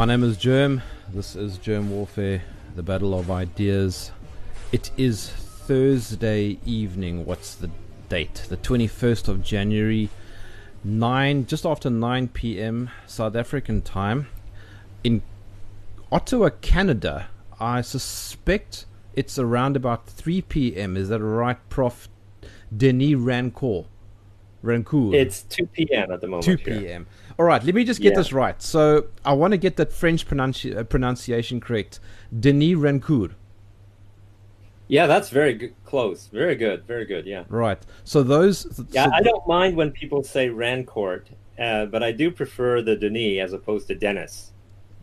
My name is Jerm. This is Jerm Warfare, the battle of ideas. It is Thursday evening. What's the date? The 21st of January, 9 just after 9 p.m. South African time in Ottawa, Canada. I suspect it's around about 3 p.m. Is that right, Prof. Denis Rancourt? Rancourt. It's 2 p.m. at the moment. 2 p.m. All right, let me just get yeah. this right. So I want to get that French pronunci- uh, pronunciation correct. Denis Rancourt. Yeah, that's very good, close. Very good. Very good. Yeah. Right. So those. Yeah, so I don't mind when people say Rancourt, uh, but I do prefer the Denis as opposed to Dennis.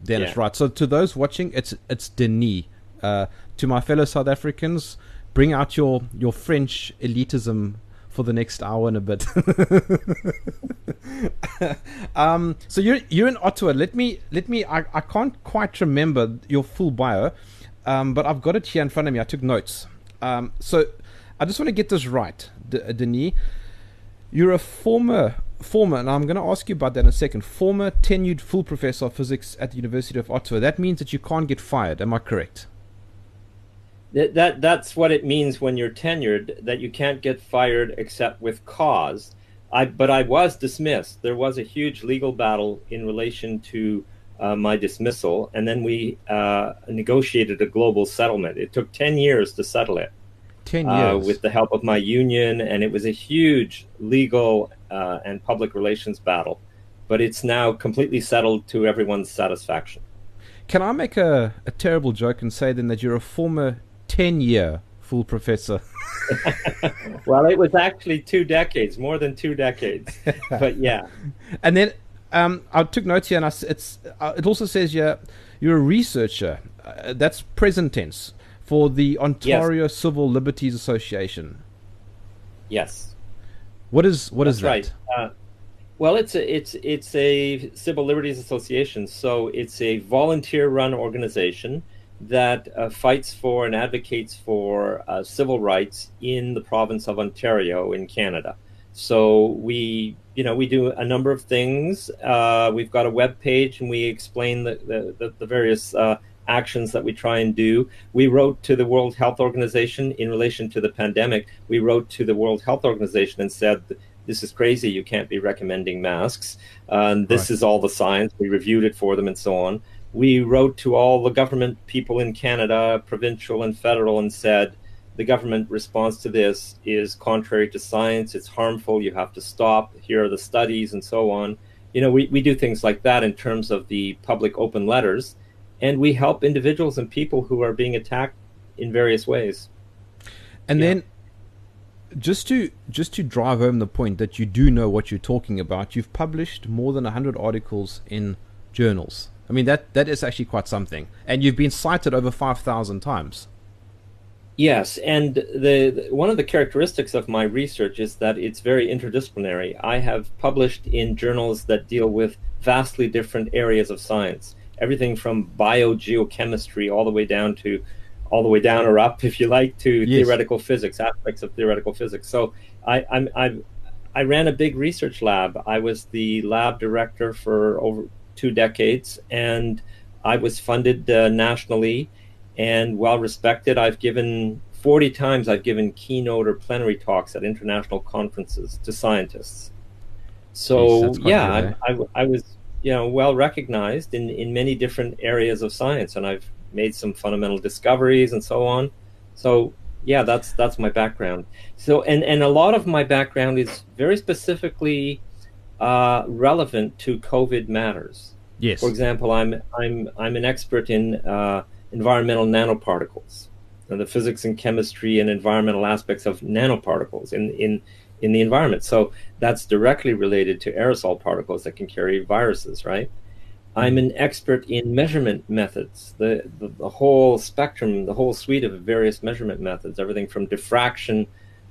Dennis, yeah. right. So to those watching, it's it's Denis. Uh, to my fellow South Africans, bring out your your French elitism for the next hour and a bit. um, so you're you're in Ottawa. Let me let me. I, I can't quite remember your full bio, um, but I've got it here in front of me. I took notes. Um, so I just want to get this right, D- Denis. You're a former former, and I'm going to ask you about that in a second. Former tenured full professor of physics at the University of Ottawa. That means that you can't get fired. Am I correct? That, that that's what it means when you're tenured that you can't get fired except with cause. I but I was dismissed. There was a huge legal battle in relation to uh, my dismissal, and then we uh, negotiated a global settlement. It took ten years to settle it. Ten years uh, with the help of my union, and it was a huge legal uh, and public relations battle. But it's now completely settled to everyone's satisfaction. Can I make a, a terrible joke and say then that you're a former 10 year full professor. well, it was actually two decades, more than two decades. But yeah. And then um, I took notes here, and I, it's uh, it also says you're you're a researcher. Uh, that's present tense for the Ontario yes. Civil Liberties Association. Yes. What is what that's is that? Right. Uh, well, it's a it's it's a civil liberties association, so it's a volunteer-run organization that uh, fights for and advocates for uh, civil rights in the province of Ontario in Canada. So we, you know, we do a number of things. Uh, we've got a web page, and we explain the the, the various uh, actions that we try and do. We wrote to the World Health Organization in relation to the pandemic. We wrote to the World Health Organization and said. This is crazy. You can't be recommending masks. and this right. is all the science. We reviewed it for them and so on we wrote to all the government people in Canada, provincial and federal, and said the government response to this is contrary to science, it's harmful, you have to stop, here are the studies, and so on. You know, we, we do things like that in terms of the public open letters, and we help individuals and people who are being attacked in various ways. And yeah. then just to just to drive home the point that you do know what you're talking about, you've published more than 100 articles in journals I mean that that is actually quite something, and you've been cited over five thousand times. Yes, and the one of the characteristics of my research is that it's very interdisciplinary. I have published in journals that deal with vastly different areas of science, everything from biogeochemistry all the way down to all the way down or up, if you like, to yes. theoretical physics, aspects of theoretical physics. So I, I'm, i I ran a big research lab. I was the lab director for over two decades, and I was funded uh, nationally and well respected. I've given 40 times I've given keynote or plenary talks at international conferences to scientists. So Jeez, yeah, I, I, I, was you know well recognized in, in many different areas of science, and I've made some fundamental discoveries and so on. So yeah, that's that's my background. So and and a lot of my background is very specifically uh, relevant to COVID matters. Yes. For example, I'm I'm I'm an expert in uh, environmental nanoparticles, and the physics and chemistry and environmental aspects of nanoparticles in in in the environment. So that's directly related to aerosol particles that can carry viruses, right? I'm an expert in measurement methods, the, the, the whole spectrum, the whole suite of various measurement methods, everything from diffraction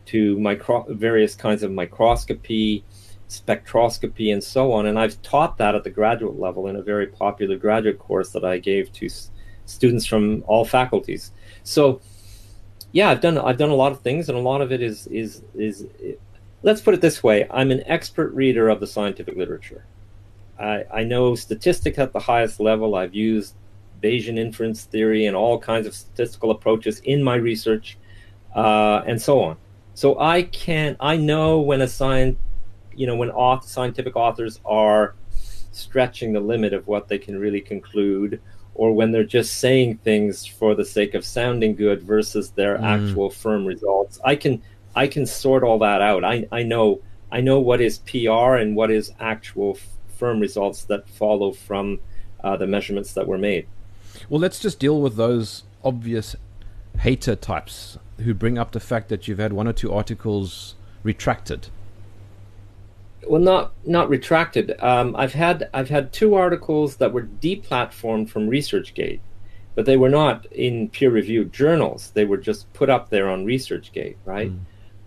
to micro, various kinds of microscopy, spectroscopy and so on. And I've taught that at the graduate level in a very popular graduate course that I gave to s- students from all faculties. So, yeah, I've done I've done a lot of things, and a lot of it is is is. Let's put it this way: I'm an expert reader of the scientific literature. I, I know statistics at the highest level. I've used Bayesian inference theory and all kinds of statistical approaches in my research, uh, and so on. So I can I know when a science, you know, when author, scientific authors are stretching the limit of what they can really conclude, or when they're just saying things for the sake of sounding good versus their mm. actual firm results. I can I can sort all that out. I, I know I know what is PR and what is actual f- firm results that follow from uh, the measurements that were made. Well, let's just deal with those obvious hater types who bring up the fact that you've had one or two articles retracted. Well, not not retracted. Um, I've had I've had two articles that were deplatformed from ResearchGate, but they were not in peer-reviewed journals. They were just put up there on ResearchGate, right? Mm.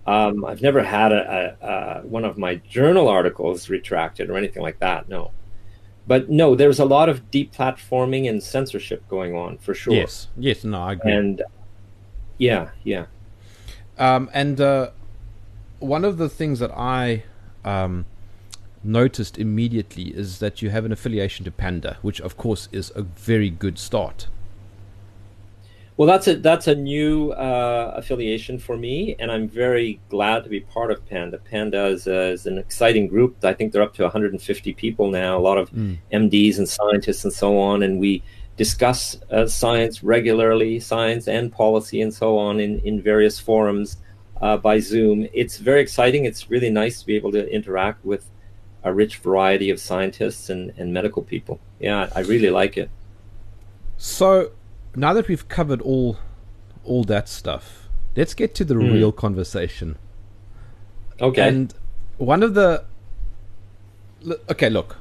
Um, I've never had a, a, a, one of my journal articles retracted or anything like that. No, but no, there's a lot of deplatforming and censorship going on for sure. Yes, yes, no, I agree. And yeah, yeah. Um, and uh, one of the things that I um, noticed immediately is that you have an affiliation to Panda, which of course is a very good start. Well, that's a that's a new uh, affiliation for me, and I'm very glad to be part of Panda. Panda is, uh, is an exciting group. I think they're up to 150 people now. A lot of mm. MDs and scientists and so on, and we discuss uh, science regularly, science and policy and so on in in various forums uh, by Zoom. It's very exciting. It's really nice to be able to interact with a rich variety of scientists and, and medical people. Yeah, I really like it. So now that we've covered all all that stuff, let's get to the mm. real conversation. Okay. And one of the okay, look,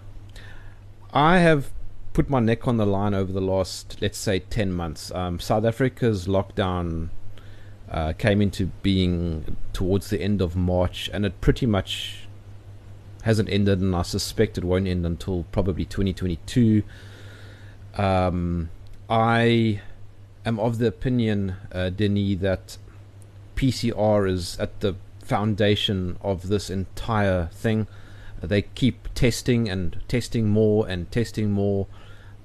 I have put my neck on the line over the last, let's say, ten months. Um, South Africa's lockdown uh, came into being towards the end of March, and it pretty much hasn't ended, and I suspect it won't end until probably 2022. Um, I am of the opinion, uh, Denis, that PCR is at the foundation of this entire thing. They keep testing and testing more and testing more.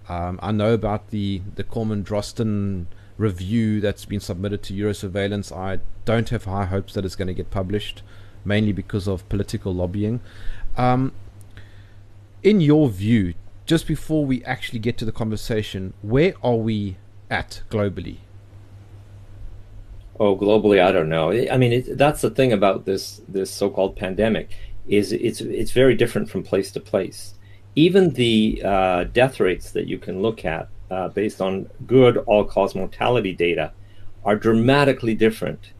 Um, I know about the the Corman Drosten review that's been submitted to Eurosurveillance. I don't have high hopes that it's going to get published, mainly because of political lobbying. Um, in your view, just before we actually get to the conversation, where are we at globally? Oh, globally, I don't know. I mean, it, that's the thing about this this so-called pandemic is it's it's very different from place to place. Even the uh, death rates that you can look at uh, based on good all-cause mortality data are dramatically different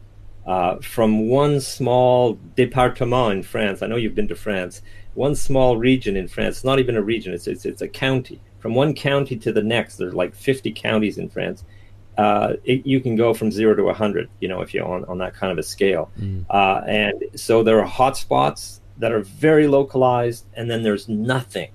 uh, from one small département in France. I know you've been to France one small region in France, not even a region, it's, it's, it's a county. From one county to the next, there's like 50 counties in France. Uh, it, you can go from zero to 100, you know, if you're on, on that kind of a scale. Mm. Uh, and so there are hotspots that are very localized, and then there's nothing.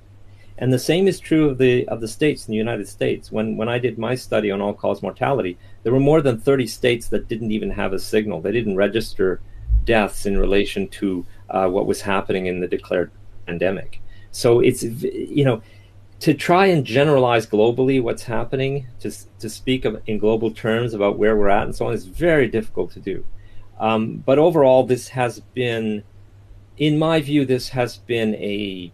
And the same is true of the of the states in the United States. When when I did my study on all cause mortality, there were more than 30 states that didn't even have a signal. They didn't register deaths in relation to uh, what was happening in the declared pandemic. So it's you know to try and generalize globally what's happening to to speak of, in global terms about where we're at and so on is very difficult to do. Um, but overall, this has been, in my view, this has been a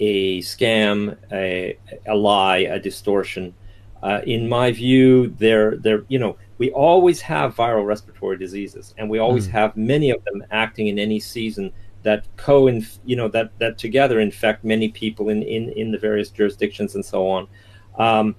a scam, a, a lie, a distortion. Uh, in my view, there there you know we always have viral respiratory diseases, and we always mm. have many of them acting in any season that co you know that that together infect many people in in in the various jurisdictions and so on um,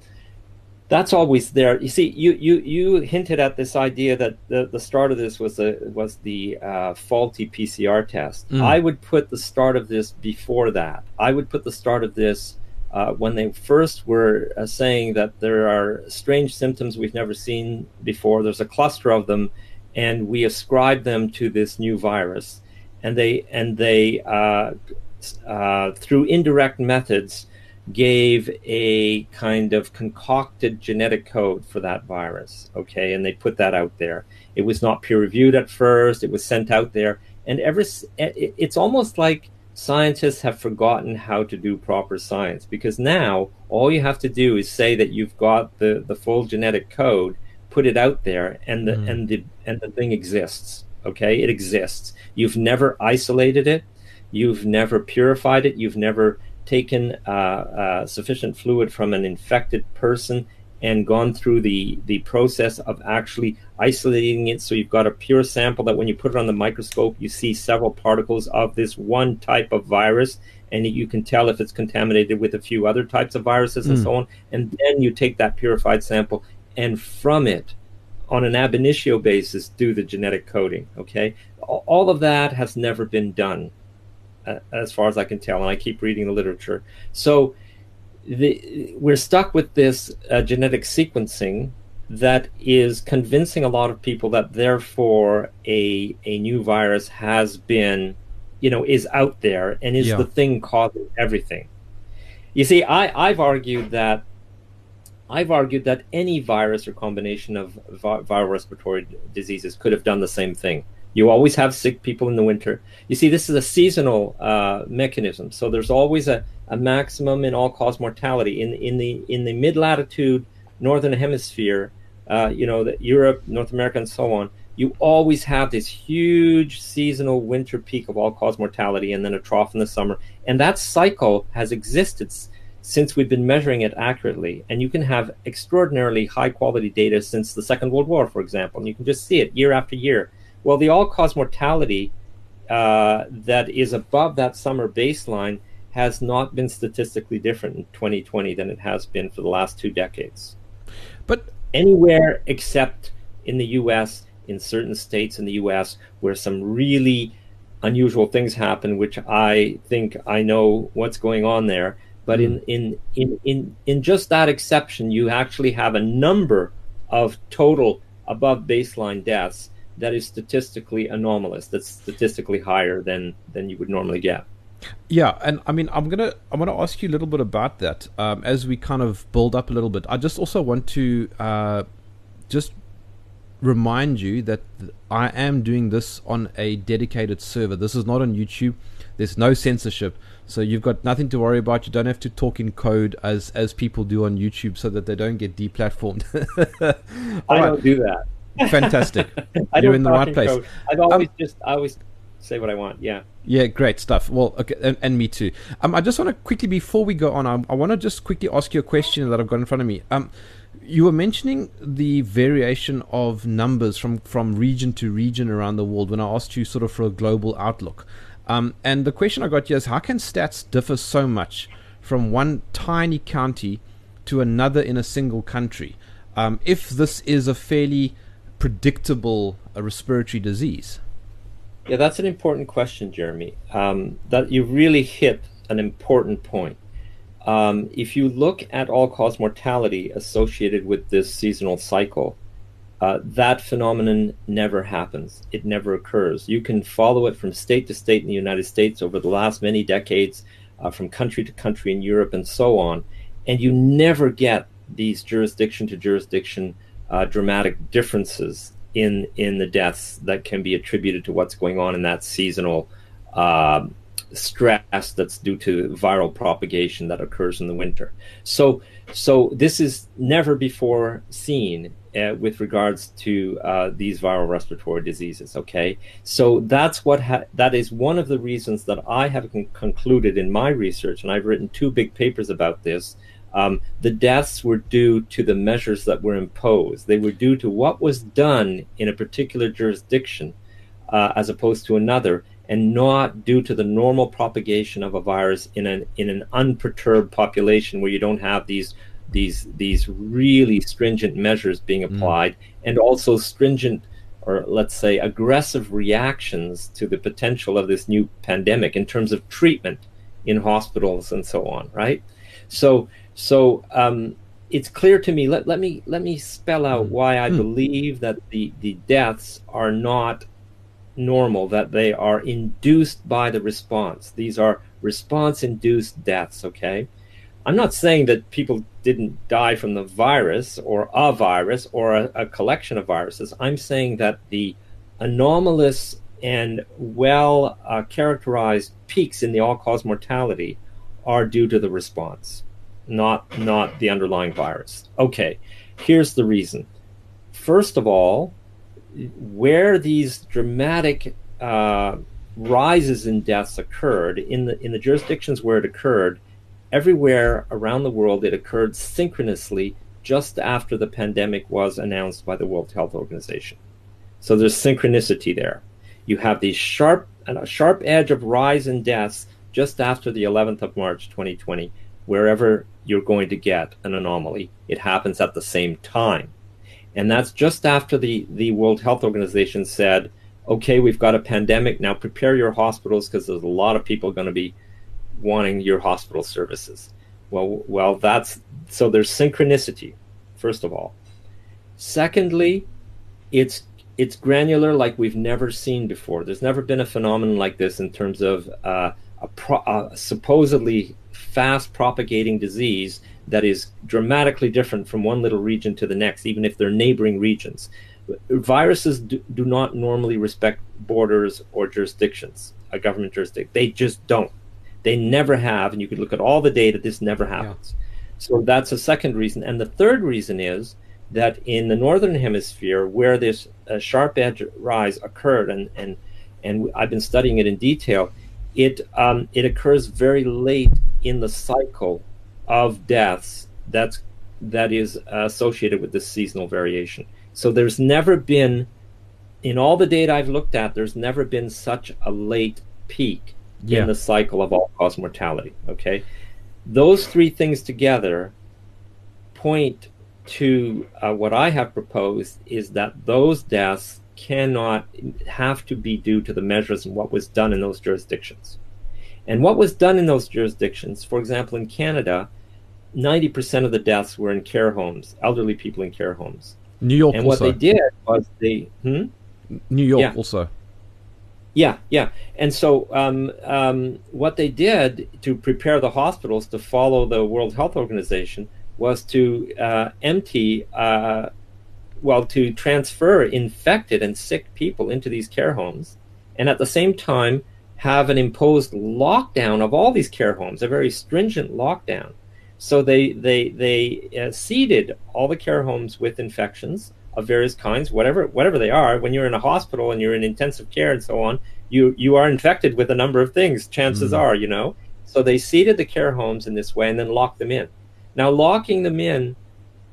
that's always there. You see you you you hinted at this idea that the, the start of this was a was the uh, faulty pcr test. Mm. i would put the start of this before that. I would put the start of this uh, when they first were uh, saying that there are strange symptoms we've never seen before. There's a cluster of them and we ascribe them to this new virus. And they and they uh, uh, through indirect methods gave a kind of concocted genetic code for that virus. Okay, and they put that out there. It was not peer reviewed at first. It was sent out there, and ever it's almost like scientists have forgotten how to do proper science because now all you have to do is say that you've got the, the full genetic code, put it out there, and the mm. and the and the thing exists. Okay, it exists. You've never isolated it, you've never purified it, you've never taken uh, uh, sufficient fluid from an infected person and gone through the the process of actually isolating it. So you've got a pure sample that when you put it on the microscope you see several particles of this one type of virus and you can tell if it's contaminated with a few other types of viruses mm. and so on. And then you take that purified sample and from it on an ab initio basis do the genetic coding okay? All of that has never been done as far as i can tell and i keep reading the literature. So the, we're stuck with this uh, genetic sequencing that is convincing a lot of people that therefore a a new virus has been you know is out there and is yeah. the thing causing everything. You see i i've argued that i've argued that any virus or combination of vi- viral respiratory diseases could have done the same thing you always have sick people in the winter. You see, this is a seasonal uh, mechanism, so there's always a, a maximum in all cause mortality in in the in the mid latitude northern hemisphere. Uh, you know, that Europe, North America, and so on. You always have this huge seasonal winter peak of all cause mortality, and then a trough in the summer, and that cycle has existed since we've been measuring it accurately. And you can have extraordinarily high quality data since the Second World War, for example, and you can just see it year after year well, the all cause mortality uh, that is above that summer baseline has not been statistically different in 2020 than it has been for the last two decades. But anywhere except in the US, in certain states in the US, where some really unusual things happen, which I think I know what's going on there. But in, in, in, in, in just that exception, you actually have a number of total above baseline deaths that is statistically anomalous. That's statistically higher than than you would normally get. Yeah, and I mean, I'm gonna I'm gonna ask you a little bit about that um, as we kind of build up a little bit. I just also want to uh, just remind you that I am doing this on a dedicated server. This is not on YouTube. There's no censorship, so you've got nothing to worry about. You don't have to talk in code as as people do on YouTube, so that they don't get deplatformed. I right. don't do that. Fantastic. You're in the right place. Code. I've always um, just I always say what I want. Yeah. Yeah, great stuff. Well, okay, and, and me too. Um, I just want to quickly before we go on, I, I want to just quickly ask you a question that I've got in front of me. Um, you were mentioning the variation of numbers from from region to region around the world when I asked you sort of for a global outlook. Um, and the question I got here is how can stats differ so much from one tiny county to another in a single country? Um, if this is a fairly predictable a respiratory disease? Yeah, that's an important question, Jeremy. Um, that you really hit an important point. Um, if you look at all-cause mortality associated with this seasonal cycle, uh, that phenomenon never happens. It never occurs. You can follow it from state to state in the United States over the last many decades, uh, from country to country in Europe, and so on, and you never get these jurisdiction to jurisdiction uh, dramatic differences in in the deaths that can be attributed to what's going on in that seasonal uh, stress that's due to viral propagation that occurs in the winter. So so this is never before seen uh, with regards to uh, these viral respiratory diseases. Okay, so that's what ha- that is one of the reasons that I have con- concluded in my research, and I've written two big papers about this um, the deaths were due to the measures that were imposed. They were due to what was done in a particular jurisdiction uh, as opposed to another, and not due to the normal propagation of a virus in an in an unperturbed population where you don't have these these these really stringent measures being mm. applied, mm. and also stringent or let's say aggressive reactions to the potential of this new pandemic in terms of treatment in hospitals and so on. Right, so so um, it's clear to me. Let, let me let me spell out hmm. why I mm. believe that the the deaths are not normal. That they are induced by the response. These are response induced deaths. Okay. I'm not saying that people didn't die from the virus or a virus or a, a collection of viruses. I'm saying that the anomalous and well uh, characterized peaks in the all cause mortality are due to the response, not, not the underlying virus. Okay, here's the reason. First of all, where these dramatic uh, rises in deaths occurred in the in the jurisdictions where it occurred, everywhere around the world it occurred synchronously just after the pandemic was announced by the World Health Organization. So there's synchronicity there. You have these sharp a sharp edge of rise in deaths just after the 11th of March 2020, wherever you're going to get an anomaly, it happens at the same time. And that's just after the, the World Health Organization said, okay, we've got a pandemic, now prepare your hospitals because there's a lot of people going to be wanting your hospital services. Well, well, that's so there's synchronicity, first of all. Secondly, it's it's granular like we've never seen before. There's never been a phenomenon like this in terms of uh, a, pro- a supposedly fast propagating disease that is dramatically different from one little region to the next, even if they're neighboring regions. Viruses do, do not normally respect borders or jurisdictions, a government jurisdiction. They just don't. They never have, and you could look at all the data, this never happens. Yeah. So that's a second reason. And the third reason is that in the northern hemisphere, where this uh, sharp edge rise occurred, and, and, and I've been studying it in detail, it, um, it occurs very late in the cycle of deaths that's, that is associated with this seasonal variation. So there's never been, in all the data I've looked at, there's never been such a late peak yeah. in the cycle of all cause mortality. Okay. Those three things together point to uh, what I have proposed is that those deaths cannot have to be due to the measures and what was done in those jurisdictions. And what was done in those jurisdictions, for example, in Canada, 90% of the deaths were in care homes, elderly people in care homes. New York and also. what they did was they. Hmm? New York yeah. also. Yeah, yeah. And so um, um, what they did to prepare the hospitals to follow the World Health Organization was to uh, empty, uh, well, to transfer infected and sick people into these care homes, and at the same time have an imposed lockdown of all these care homes, a very stringent lockdown. So they they they uh, seeded all the care homes with infections of various kinds, whatever whatever they are. When you're in a hospital and you're in intensive care and so on, you you are infected with a number of things. Chances mm. are, you know. So they seeded the care homes in this way and then locked them in. Now, locking them in,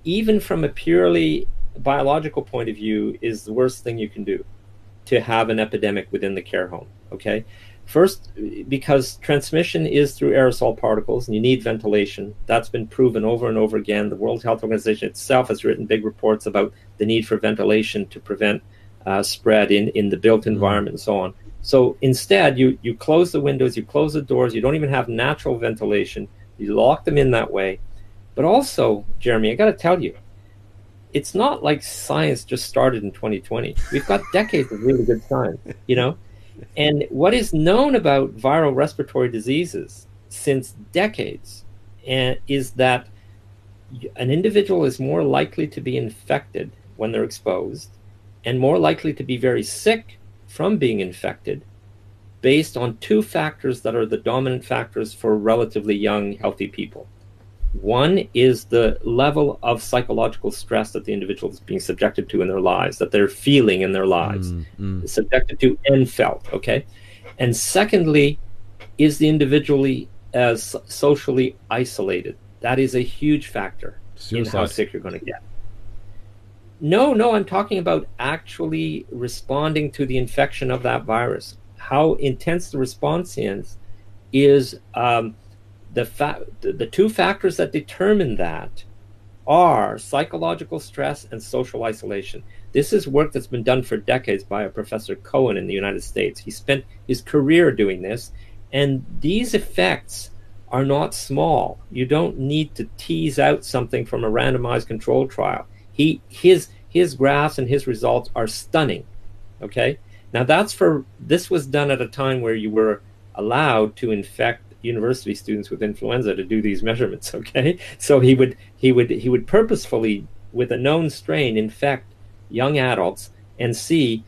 even from a purely biological point of view, is the worst thing you can do to have an epidemic within the care home. Okay. First, because transmission is through aerosol particles and you need ventilation. That's been proven over and over again. The World Health Organization itself has written big reports about the need for ventilation to prevent uh, spread in, in the built environment and so on. So instead, you, you close the windows, you close the doors, you don't even have natural ventilation, you lock them in that way. But also, Jeremy, I got to tell you, it's not like science just started in 2020. We've got decades of really good science, you know? And what is known about viral respiratory diseases since decades eh, is that an individual is more likely to be infected when they're exposed and more likely to be very sick from being infected based on two factors that are the dominant factors for relatively young, healthy people. One is the level of psychological stress that the individual is being subjected to in their lives, that they're feeling in their lives, mm, mm. subjected to and felt. Okay. And secondly, is the individually as socially isolated. That is a huge factor Suicide. in how sick you're going to get. No, no, I'm talking about actually responding to the infection of that virus. How intense the response is, is um, the, fa- the two factors that determine that are psychological stress and social isolation. This is work that's been done for decades by a Professor Cohen in the United States. He spent his career doing this, and these effects are not small. You don't need to tease out something from a randomized control trial. He his his graphs and his results are stunning. Okay? Now that's for this was done at a time where you were allowed to infect university students with influenza to do these measurements okay so he would he would he would purposefully with a known strain infect young adults and see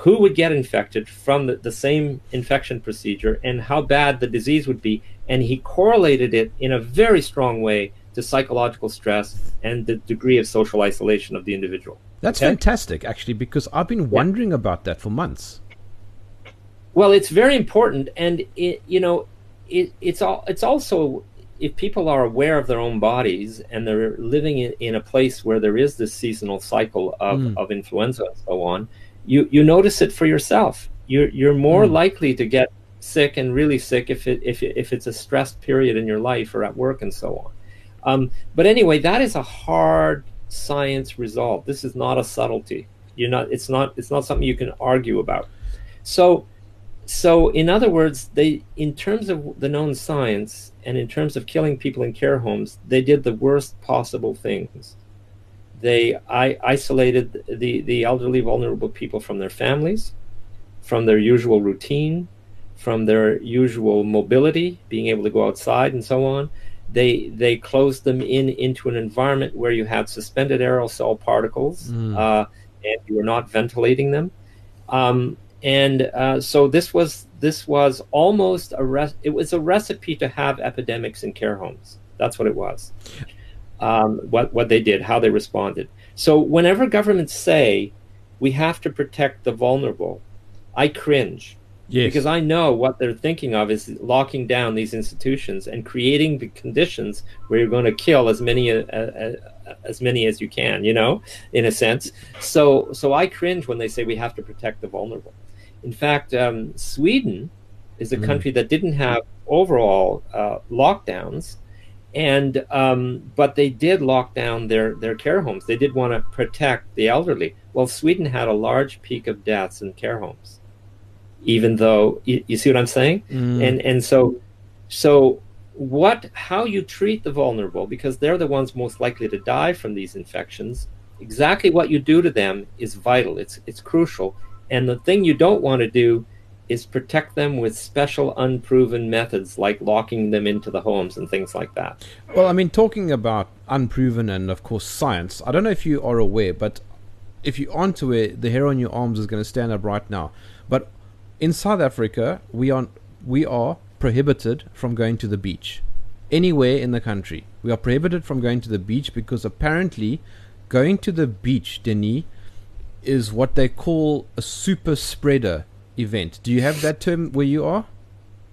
who would get infected from the, the same infection procedure and how bad the disease would be. And he correlated it in a very strong way to psychological stress and the degree of social isolation of the individual. That's okay? fantastic, actually, because I've been wondering yeah. about that for months. Well, it's very important, and it, you know, it, it's all. It's also if people are aware of their own bodies and they're living in, in a place where there is this seasonal cycle of, mm. of influenza and so on, you you notice it for yourself. You're you're more mm. likely to get sick and really sick if it if if it's a stressed period in your life or at work and so on. Um, but anyway, that is a hard science result. This is not a subtlety. You're not. It's not. It's not something you can argue about. So, so in other words, they, in terms of the known science and in terms of killing people in care homes, they did the worst possible things. They I, isolated the the elderly, vulnerable people from their families, from their usual routine, from their usual mobility, being able to go outside and so on they they closed them in into an environment where you had suspended aerosol particles mm. uh, and you were not ventilating them um, and uh, so this was this was almost a re- it was a recipe to have epidemics in care homes. That's what it was. Um, what what they did how they responded. So whenever governments say we have to protect the vulnerable i cringe. Yes. Because I know what they're thinking of is locking down these institutions and creating the conditions where you're going to kill as many uh, uh, as many as you can, you know, in a sense. So so I cringe when they say we have to protect the vulnerable. In fact, um, Sweden is a mm. country that didn't have overall uh, lockdowns, and um, but they did lock down their their care homes. They did want to protect the elderly. Well, Sweden had a large peak of deaths in care homes even though you, you see what I'm saying? Mm. And and so so what how you treat the vulnerable because they're the ones most likely to die from these infections. Exactly what you do to them is vital. It's it's crucial. And the thing you don't want to do is protect them with special unproven methods like locking them into the homes and things like that. Well i mean talking about unproven and of course science i don't know if you are aware but if you aren't aware the hair on your arms is going to stand up right now. But in South Africa, we are we are prohibited from going to the beach anywhere in the country. We are prohibited from going to the beach because apparently going to the beach, Denis, is what they call a super spreader event. Do you have that term where you are?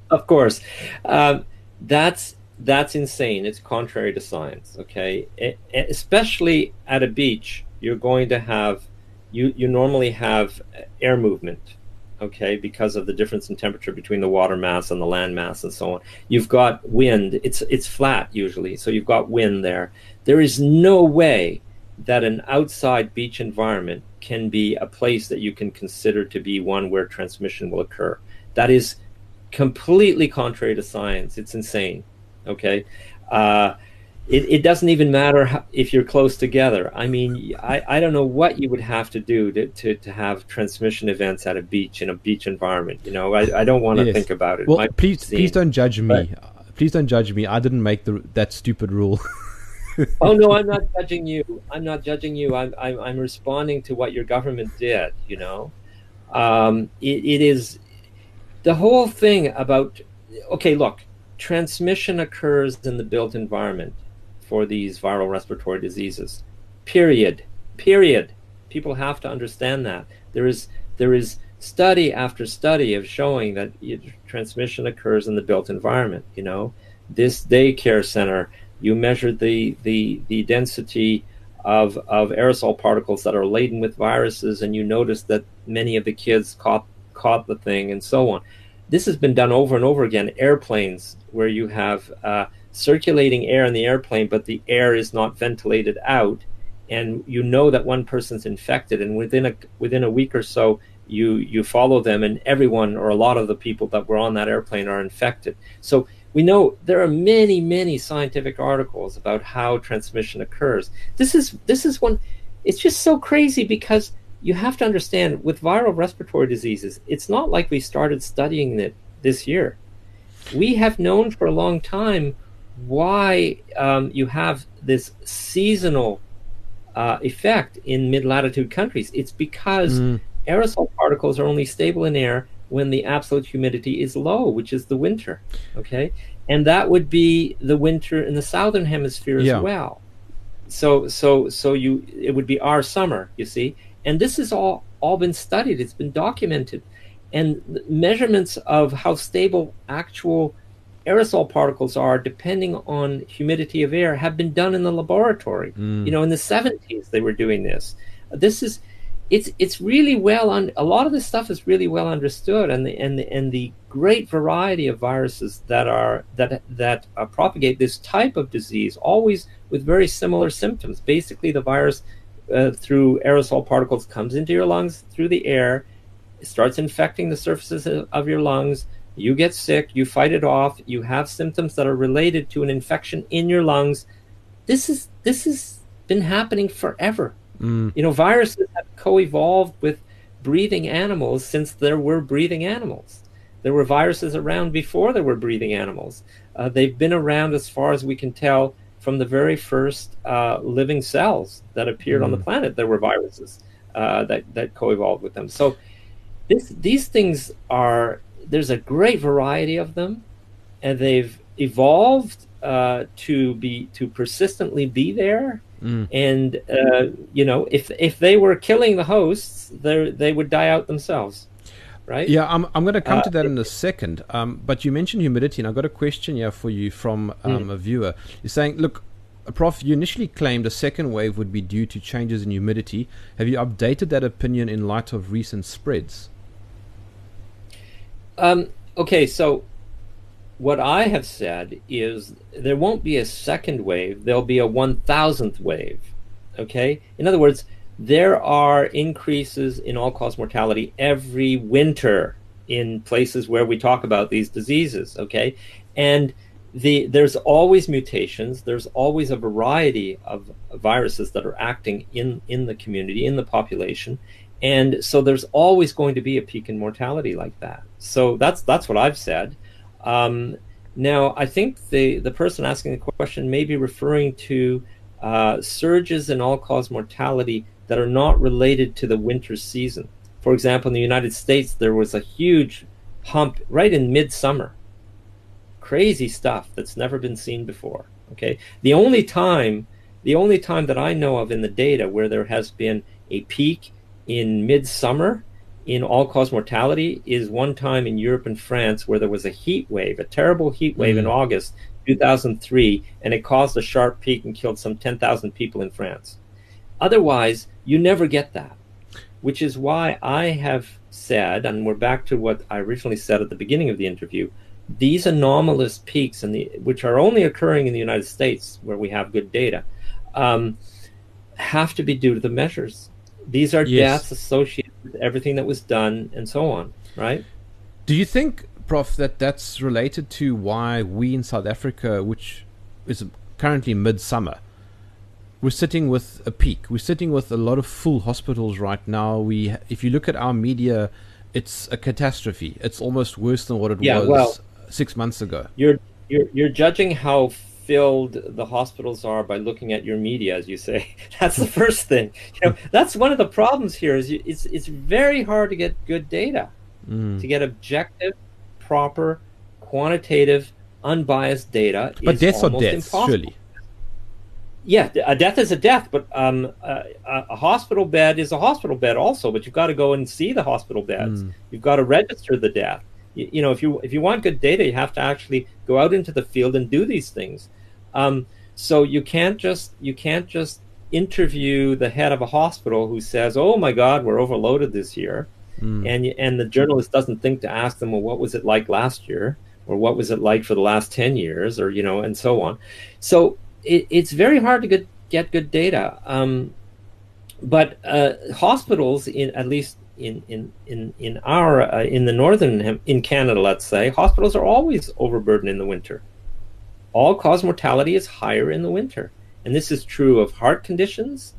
Of course. Um, that's that's insane. It's contrary to science. Okay, it, especially at a beach, you're going to have you you normally have air movement okay, because of the difference in temperature between the water mass and the land mass and so on. You've got wind. It's it's flat usually, so you've got wind there. There is no way that an outside beach environment can be a place that you can consider to be one where transmission will occur. That is completely contrary to science. It's insane. Okay. Uh, it, it doesn't even matter how, if you're close together. I mean, I, I don't know what you would have to do to, to, to have transmission events at a beach in a beach environment. You know, I, I don't want to yes. think about it. Well, please please don't judge me. But, please don't judge me. I didn't make the that stupid rule. oh no, I'm not judging you. I'm not judging you. I'm I'm, I'm responding to what your government did. You know, um, it, it is the whole thing about. Okay, look, transmission occurs in the built environment for these viral respiratory diseases. Period. Period. People have to understand that. There is there is study after study of showing that transmission occurs in the built environment. You know, this daycare center, you measure the the the density of of aerosol particles that are laden with viruses, and you notice that many of the kids caught caught the thing, and so on. This has been done over and over again. Airplanes, where you have uh, circulating air in the airplane, but the air is not ventilated out, and you know that one person's infected, and within a within a week or so, you you follow them, and everyone or a lot of the people that were on that airplane are infected. So we know there are many many scientific articles about how transmission occurs. This is this is one. It's just so crazy because you have to understand with viral respiratory diseases, it's not like we started studying it this year. We have known for a long time why um, you have this seasonal uh, effect in mid latitude countries. It's because mm. aerosol particles are only stable in air when the absolute humidity is low, which is the winter. Okay, and that would be the winter in the southern hemisphere as Yeah. well. So so so you it would be our summer, you see, and this has all all been studied. It's been documented, and measurements of how stable actual aerosol particles are depending on humidity of air have been done in the laboratory. You know, in the 70s they were doing this. This is it's it's really well on a lot of this stuff is really well understood and the and the, and the great variety of viruses that are that that uh, propagate this type of disease always with very similar symptoms basically the virus uh, through aerosol particles comes into your lungs through the air starts infecting the surfaces of your lungs you get sick you fight it off you have symptoms that are related to an infection in your lungs this is this has been happening forever you know, viruses have co-evolved with breathing animals since there were breathing animals. There were viruses around before there were breathing animals. Uh, they've been around as far as we can tell from the very first uh, living cells that appeared on the planet. There were viruses uh, that that co-evolved with them. So this these things are there's a great variety of them, and they've evolved uh, to be to persistently be there and uh, you know if if they were killing the hosts they they would die out themselves right Yeah, I'm, I'm going to come Uh, to that in a second. Um, but you mentioned humidity, and I've got a question here for you from um, a viewer. You're saying, look, uh, Prof, you initially claimed a second wave would be due to changes in humidity. Have you updated that opinion in light of recent spreads? Um, okay so what i have said is there won't be a second wave there'll be a 1000th wave okay? In other words there are increases in all cause mortality every winter in places where we talk about these diseases okay? And the there's always mutations there's always a variety of viruses that are acting in in the community in the population and so there's always going to be a peak in mortality like that. So that's that's what i've said. Um, now i think the the person asking the question may be referring to uh, surges in all cause mortality that are not related to the winter season. For example in the united states there was a huge hump right in midsummer. Crazy stuff that's never been seen before. Okay, the only time, the only time that I know of in the data where there has been a peak in midsummer in all-cause mortality is one time in Europe and France where there was a heat wave, a terrible heat wave in August 2003, and it caused a sharp peak and killed some 10,000 people in France. Otherwise, you never get that, which is why I have said, and we're back to what I originally said at the beginning of the interview these anomalous peaks, in the, which are only occurring in the United States where we have good data, um, have to be due to the measures. These are Yes. deaths associated with everything that was done and so on, right? Do you think, Prof, that that's related to why we in South Africa, which is currently midsummer, we're sitting with a peak. We're sitting with a lot of full hospitals right now. We, if you look at our media, it's a catastrophe. It's almost worse than what it Yeah, was well- six months ago. You're you're you're judging how filled the hospitals are by looking at your media, as you say. That's the first thing. You know, that's one of the problems here. Is you, it's it's very hard to get good data, Mm. to get objective, proper, quantitative, unbiased data. But deaths are deaths, impossible. surely. Yeah, a death is a death, but um, a, a a hospital bed is a hospital bed also. But you've got to go and see the hospital beds. You've got to register the death. You, you know, if you if you want good data, you have to actually go out into the field and do these things. Um, so you can't just you can't just interview the head of a hospital who says, "Oh my God, we're overloaded this year," and and the journalist doesn't think to ask them, "Well, what was it like last year?" or what was it like for the last 10 years? Or you know and so on. So it, it's very hard to get, get good data. Um, but uh, hospitals in at least in in in in our uh, in the northern in Canada let's say hospitals are always overburdened in the winter. All cause mortality is higher in the winter. And this is true of heart conditions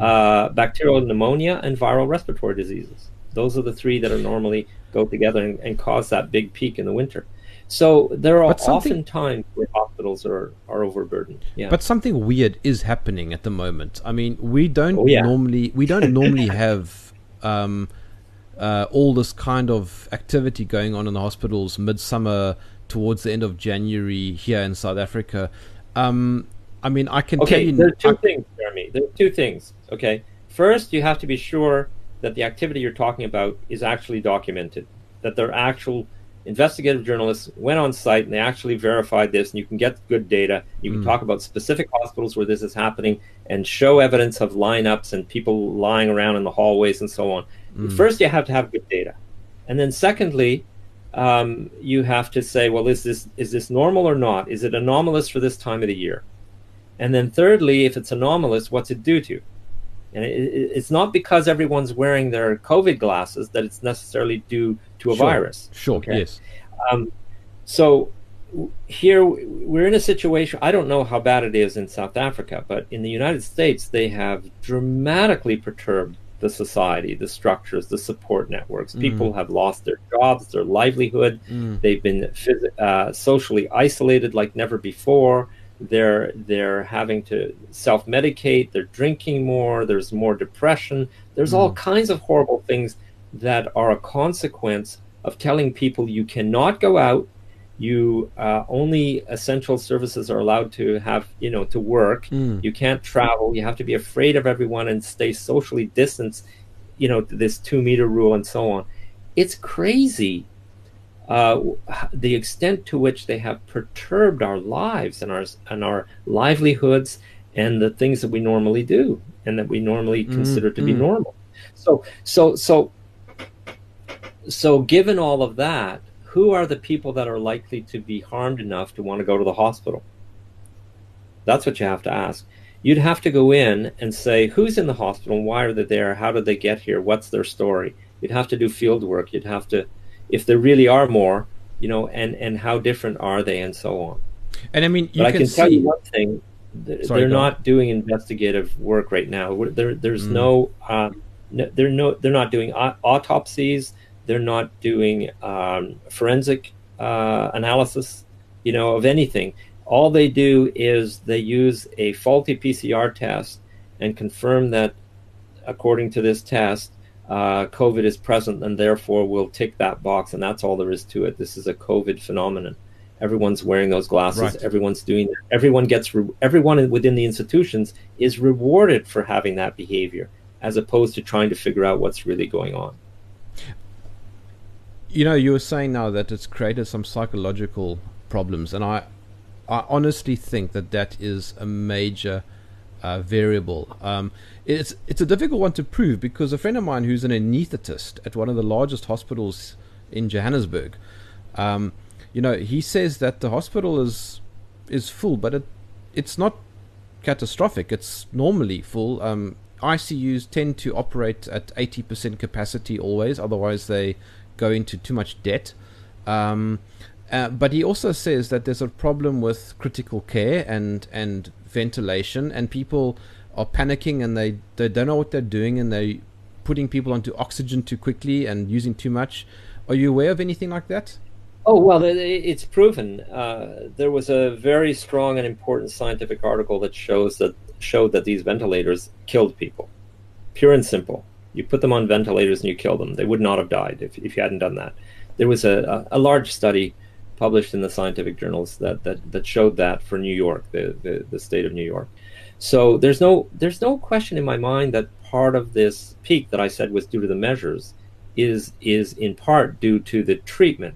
uh, bacterial pneumonia and viral respiratory diseases. Those are the three that are normally go together and, and cause that big peak in the winter. So there are something- often times where hospitals are, are overburdened. Yeah. But something weird is happening at the moment. I mean, we don't Oh, yeah. normally we don't normally have um, uh, all this kind of activity going on in the hospitals midsummer towards the end of January here in South Africa. Um, I mean, I can okay, tell you. There are two I, things, Jeremy. There are two things. Okay. First, you have to be sure that the activity you're talking about is actually documented, that there are actual investigative journalists went on site and they actually verified this, and you can get good data. You can mm. talk about specific hospitals where this is happening and show evidence of lineups and people lying around in the hallways and so on. Mm. First, you have to have good data, and then secondly, um, you have to say, well, is this is this normal or not? Is it anomalous for this time of the year? And then thirdly, if it's anomalous, what's it due to? And it, it, it's not because everyone's wearing their COVID glasses that it's necessarily due to a sure. virus. Sure. Okay? Yes. Um, so here we're in a situation. I don't know how bad it is in South Africa, but in the United States, they have dramatically perturbed the society, the structures, the support networks. Mm. People have lost their jobs, their livelihood. Mm. They've been phys- uh, socially isolated like never before. They're they're having to self medicate. They're drinking more. There's more depression. There's mm. all kinds of horrible things that are a consequence of telling people you cannot go out. You uh, only essential services are allowed to have, you know, to work. Mm. You can't travel. You have to be afraid of everyone and stay socially distanced. You know, this two meter rule and so on. It's crazy uh, the extent to which they have perturbed our lives and our and our livelihoods and the things that we normally do and that we normally mm, consider to mm. be normal. So so so so given all of that, who are the people that are likely to be harmed enough to want to go to the hospital? That's what you have to ask. You'd have to go in and say who's in the hospital, why are they there, how did they get here, what's their story. You'd have to do field work. You'd have to if there really are more, you know, and and how different are they, and so on. And I mean, but I can see... tell you one thing: they're, Sorry, they're not doing investigative work right now. There, there's mm. no, um, no, they're no, they're not doing autopsies. They're not doing um, forensic uh, analysis, you know, of anything. All they do is they use a faulty PCR test and confirm that, according to this test, uh, COVID is present, and therefore we'll tick that box, and that's all there is to it. This is a COVID phenomenon. Everyone's wearing those glasses. Right. Everyone's doing. That. Everyone gets. Re- everyone within the institutions is rewarded for having that behavior, as opposed to trying to figure out what's really going on. You know, you were saying now that it's created some psychological problems, and I, I honestly think that that is a major uh, variable. Um, it's it's a difficult one to prove because a friend of mine who's an anaesthetist at one of the largest hospitals in Johannesburg, um, you know, he says that the hospital is is full, but it it's not catastrophic. It's normally full. Um, ICUs tend to operate at 80% capacity always, otherwise they go into too much debt. Um, uh, but he also says that there's a problem with critical care and and ventilation, and people are panicking and they, they don't know what they're doing and they're putting people onto oxygen too quickly and using too much. Are you aware of anything like that? Oh well, it's proven. Uh, there was a very strong and important scientific article that shows that showed that these ventilators killed people, pure and simple. You put them on ventilators and you kill them. They would not have died if, if you hadn't done that. There was a, a, a large study published in the scientific journals that, that, that showed that for New York, the, the, the state of New York. So there's no there's no question in my mind that part of this peak that I said was due to the measures is is in part due to the treatment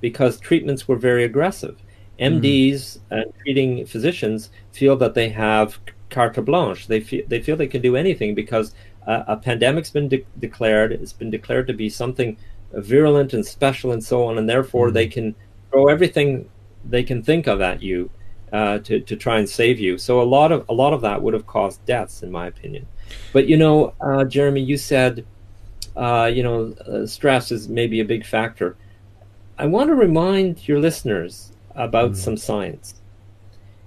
because treatments were very aggressive. MDs mm-hmm. and treating physicians feel that they have carte blanche. They feel they feel they can do anything because uh, a pandemic's been de- declared. It's been declared to be something virulent and special and so on, and therefore mm-hmm. they can throw everything they can think of at you uh, to to try and save you. So a lot of a lot of that would have caused deaths, in my opinion. But you know, uh, Jeremy, you said uh, you know uh, stress is maybe a big factor. I want to remind your listeners about mm. some science.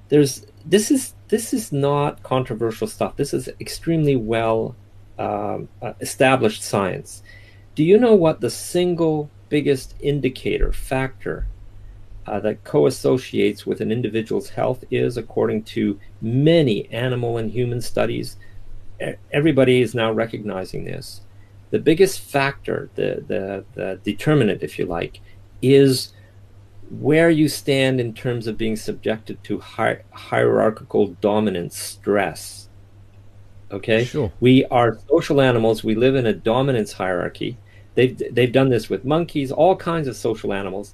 There's this is this is not controversial stuff. This is extremely well um, uh, established science. Do you know what the single biggest indicator factor uh, that co-associates with an individual's health is, according to many animal and human studies? Everybody is now recognizing this. the biggest factor, the, the, the determinant, if you like, is where you stand in terms of being subjected to hi- hierarchical dominance stress. Okay? Sure. We are social animals. We live in a dominance hierarchy. They've, they've done this with monkeys, all kinds of social animals.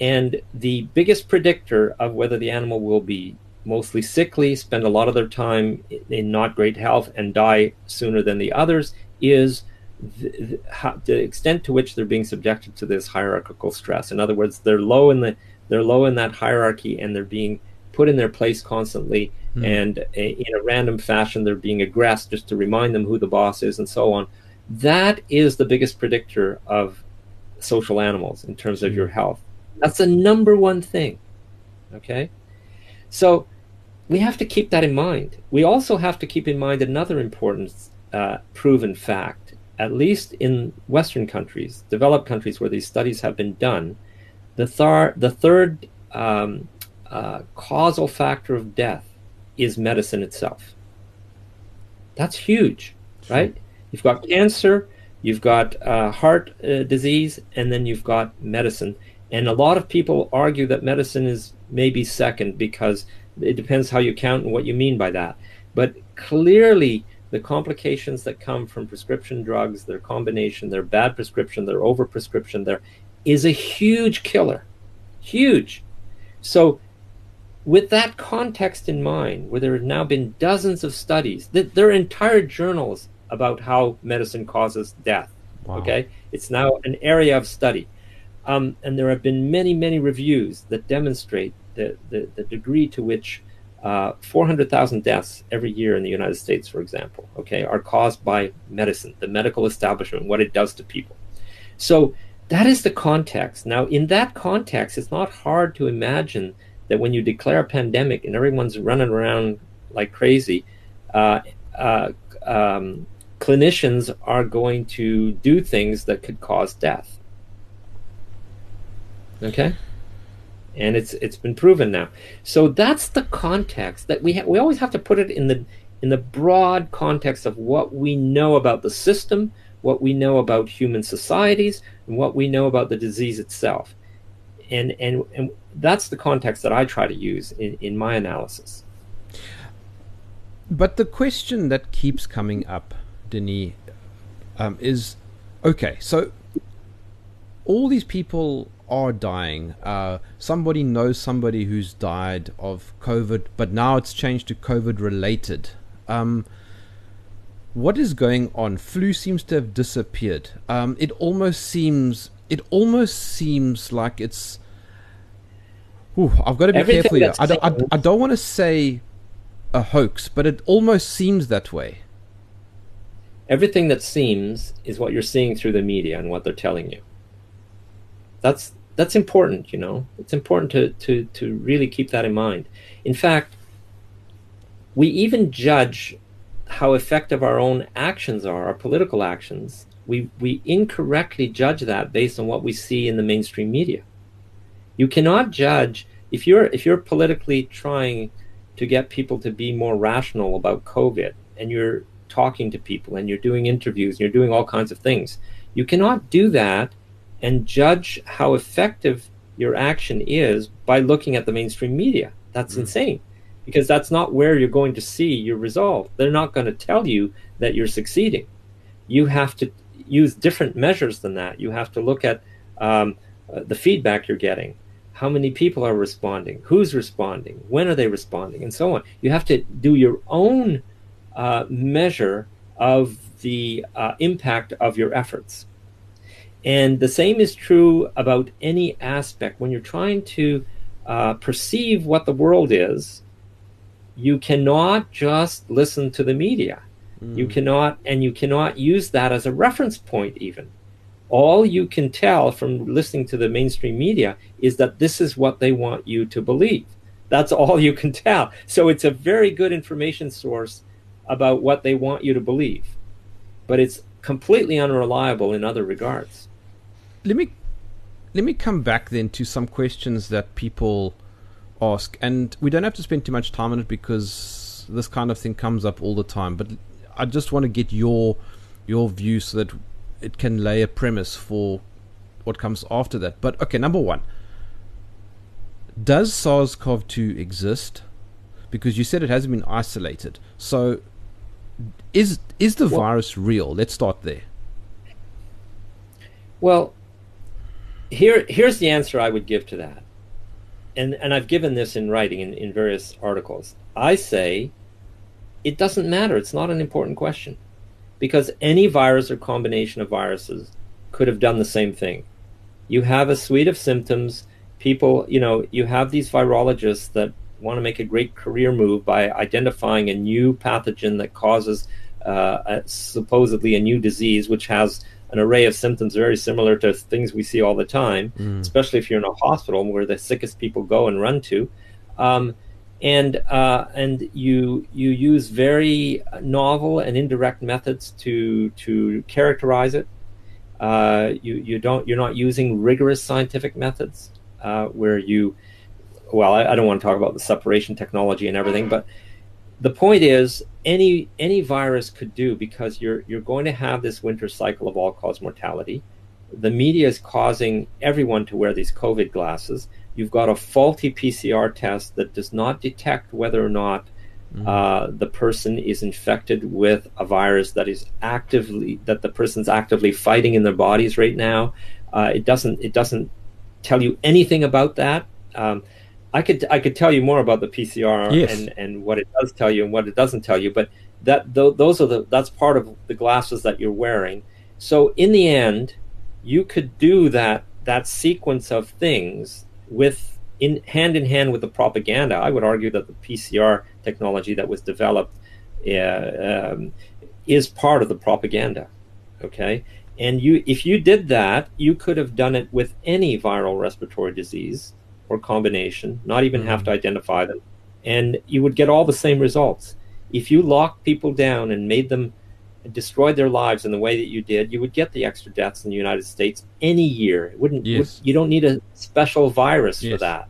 And the biggest predictor of whether the animal will be mostly sickly, spend a lot of their time in not great health, and die sooner than the others is the, the, extent to which they're being subjected to this hierarchical stress. In other words, they're low in the they're low in that hierarchy, and they're being put in their place constantly, mm. and a, in a random fashion, they're being aggressed just to remind them who the boss is, and so on. That is the biggest predictor of social animals in terms of mm. your health. That's the number one thing. Okay, so we have to keep that in mind. We also have to keep in mind another important uh, proven fact at least in Western countries, developed countries where these studies have been done, the, thar- the third um, uh, causal factor of death is medicine itself. That's huge, right? You've got cancer, you've got uh, heart uh, disease, and then you've got medicine. And a lot of people argue that medicine is maybe second because it depends how you count and what you mean by that. But clearly, the complications that come from prescription drugs, their combination, their bad prescription, their overprescription, there is a huge killer. Huge. So, with that context in mind, where there have now been dozens of studies, that there are entire journals about how medicine causes death. Wow. Okay, it's now an area of study, um, and there have been many, many reviews that demonstrate the, the, the degree to which uh, 400,000 deaths every year in the United States, for example, okay, are caused by medicine, the medical establishment, what it does to people. So that is the context. Now, in that context, it's not hard to imagine that when you declare a pandemic and everyone's running around like crazy, uh, uh, um, clinicians are going to do things that could cause death. Okay? and it's it's been proven now. So that's the context that we ha- we always have to put it in the in the broad context of what we know about the system, what we know about human societies, and what we know about the disease itself. And and and that's the context that I try to use in, in my analysis. But the question that keeps coming up, Denis, um, is okay, so all these people are dying. Uh, somebody knows somebody who's died of COVID, but now it's changed to COVID related. Um, what is going on? Flu seems to have disappeared. Um, it almost seems. It almost seems like it's. Ooh, I've got to be Everything careful here. I don't, I, I don't want to say a hoax, but it almost seems that way. Everything that seems is what you're seeing through the media and what they're telling you. That's that's important, you know. It's important to, to, to really keep that in mind. In fact, we even judge how effective our own actions are, our political actions. We, we incorrectly judge that based on what we see in the mainstream media. You cannot judge if you're if you're politically trying to get people to be more rational about COVID and you're talking to people and you're doing interviews and you're doing all kinds of things. You cannot do that and judge how effective your action is by looking at the mainstream media. That's mm. insane because that's not where you're going to see your result. They're not going to tell you that you're succeeding. You have to use different measures than that. You have to look at um, uh, the feedback you're getting, how many people are responding, who's responding, when are they responding, and so on. You have to do your own uh, measure of the uh, impact of your efforts. And the same is true about any aspect. When you're trying to uh, perceive what the world is, you cannot just listen to the media. Mm. You cannot, and you cannot use that as a reference point, even. All you can tell from listening to the mainstream media is that this is what they want you to believe. That's all you can tell. So it's a very good information source about what they want you to believe. But it's completely unreliable in other regards let me let me come back then to some questions that people ask, and we don't have to spend too much time on it because this kind of thing comes up all the time. But I just want to get your your view so that it can lay a premise for what comes after that. But okay, number one, does SARS-CoV-2 exist? Because you said it hasn't been isolated. So, is is the well, virus real? Let's start there. Well, here here's the answer I would give to that, and and I've given this in writing in, in various articles. I say it doesn't matter. It's not an important question because any virus or combination of viruses could have done the same thing. You have a suite of symptoms. People, you know, you have these virologists that want to make a great career move by identifying a new pathogen that causes uh, a, supposedly a new disease, which has an array of symptoms very similar to things we see all the time, mm. especially if you're in a hospital where the sickest people go and run to. Um, and uh, and you you use very novel and indirect methods to to characterize it. Uh, you you don't you're not using rigorous scientific methods uh, where you well I, I, don't want to talk about the separation technology and everything, but the point is any any virus could do because you're you're going to have this winter cycle of all cause mortality. The media is causing everyone to wear these COVID glasses you've got a faulty PCR test that does not detect whether or not mm-hmm. uh, the person is infected with a virus that is actively that the person's actively fighting in their bodies right now. Uh, it doesn't it doesn't tell you anything about that. Um, I could I could tell you more about the PCR yes. and, and what it does tell you and what it doesn't tell you, but that th- those are the that's part of the glasses that you're wearing. So in the end, you could do that that sequence of things with in hand in hand with the propaganda, I would argue that the PCR technology that was developed uh, um, is part of the propaganda. Okay, and you if you did that, you could have done it with any viral respiratory disease or combination, not even mm-hmm. have to identify them, and you would get all the same results. If you locked people down and made them destroyed their lives in the way that you did, you would get the extra deaths in the United States any year. It wouldn't. Yes. Would, you don't need a special virus yes. for that.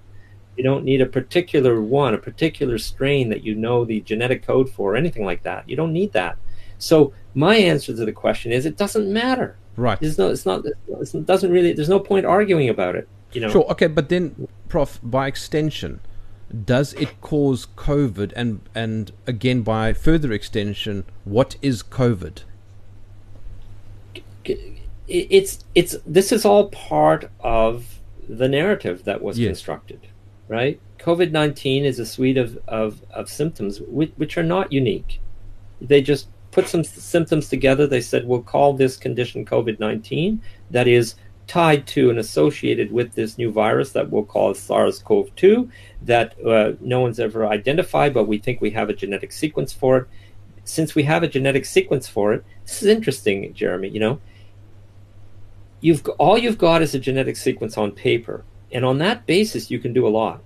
You don't need a particular one, a particular strain that you know the genetic code for, or anything like that. You don't need that. So my answer to the question is, it doesn't matter. Right. It's no. It's not. It doesn't really. There's no point arguing about it. You know. Sure. Okay. But then, Prof, by extension, does it cause COVID? And and again, by further extension, what is COVID? It's it's this is all part of the narrative that was yes. constructed, right? COVID nineteen is a suite of, of, of symptoms which, which are not unique. They just put some symptoms together. They said we'll call this condition COVID nineteen. That is tied to and associated with this new virus that we'll call SARS-CoV-2 that uh, no one's ever identified, but we think we have a genetic sequence for it. Since we have a genetic sequence for it, this is interesting, Jeremy. You know, you've all you've got is a genetic sequence on paper, and on that basis, you can do a lot.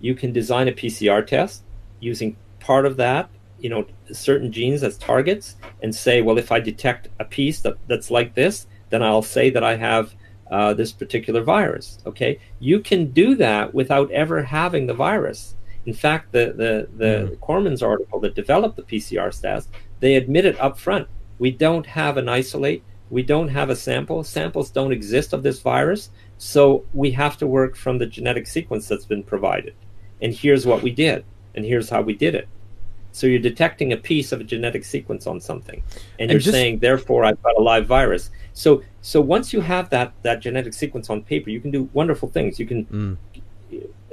You can design a PCR test using part of that, you know, certain genes as targets, and say, well, if I detect a piece that, that's like this, then I'll say that I have uh, this particular virus. Okay, you can do that without ever having the virus. In fact, the the the mm. Corman's article that developed the PCR test, they admit it up front. We don't have an isolate. We don't have a sample. Samples don't exist of this virus. So we have to work from the genetic sequence that's been provided. And here's what we did. And here's how we did it. So you're detecting a piece of a genetic sequence on something, and, and you're just, saying, therefore, I've got a live virus. So so once you have that that genetic sequence on paper, you can do wonderful things. You can mm.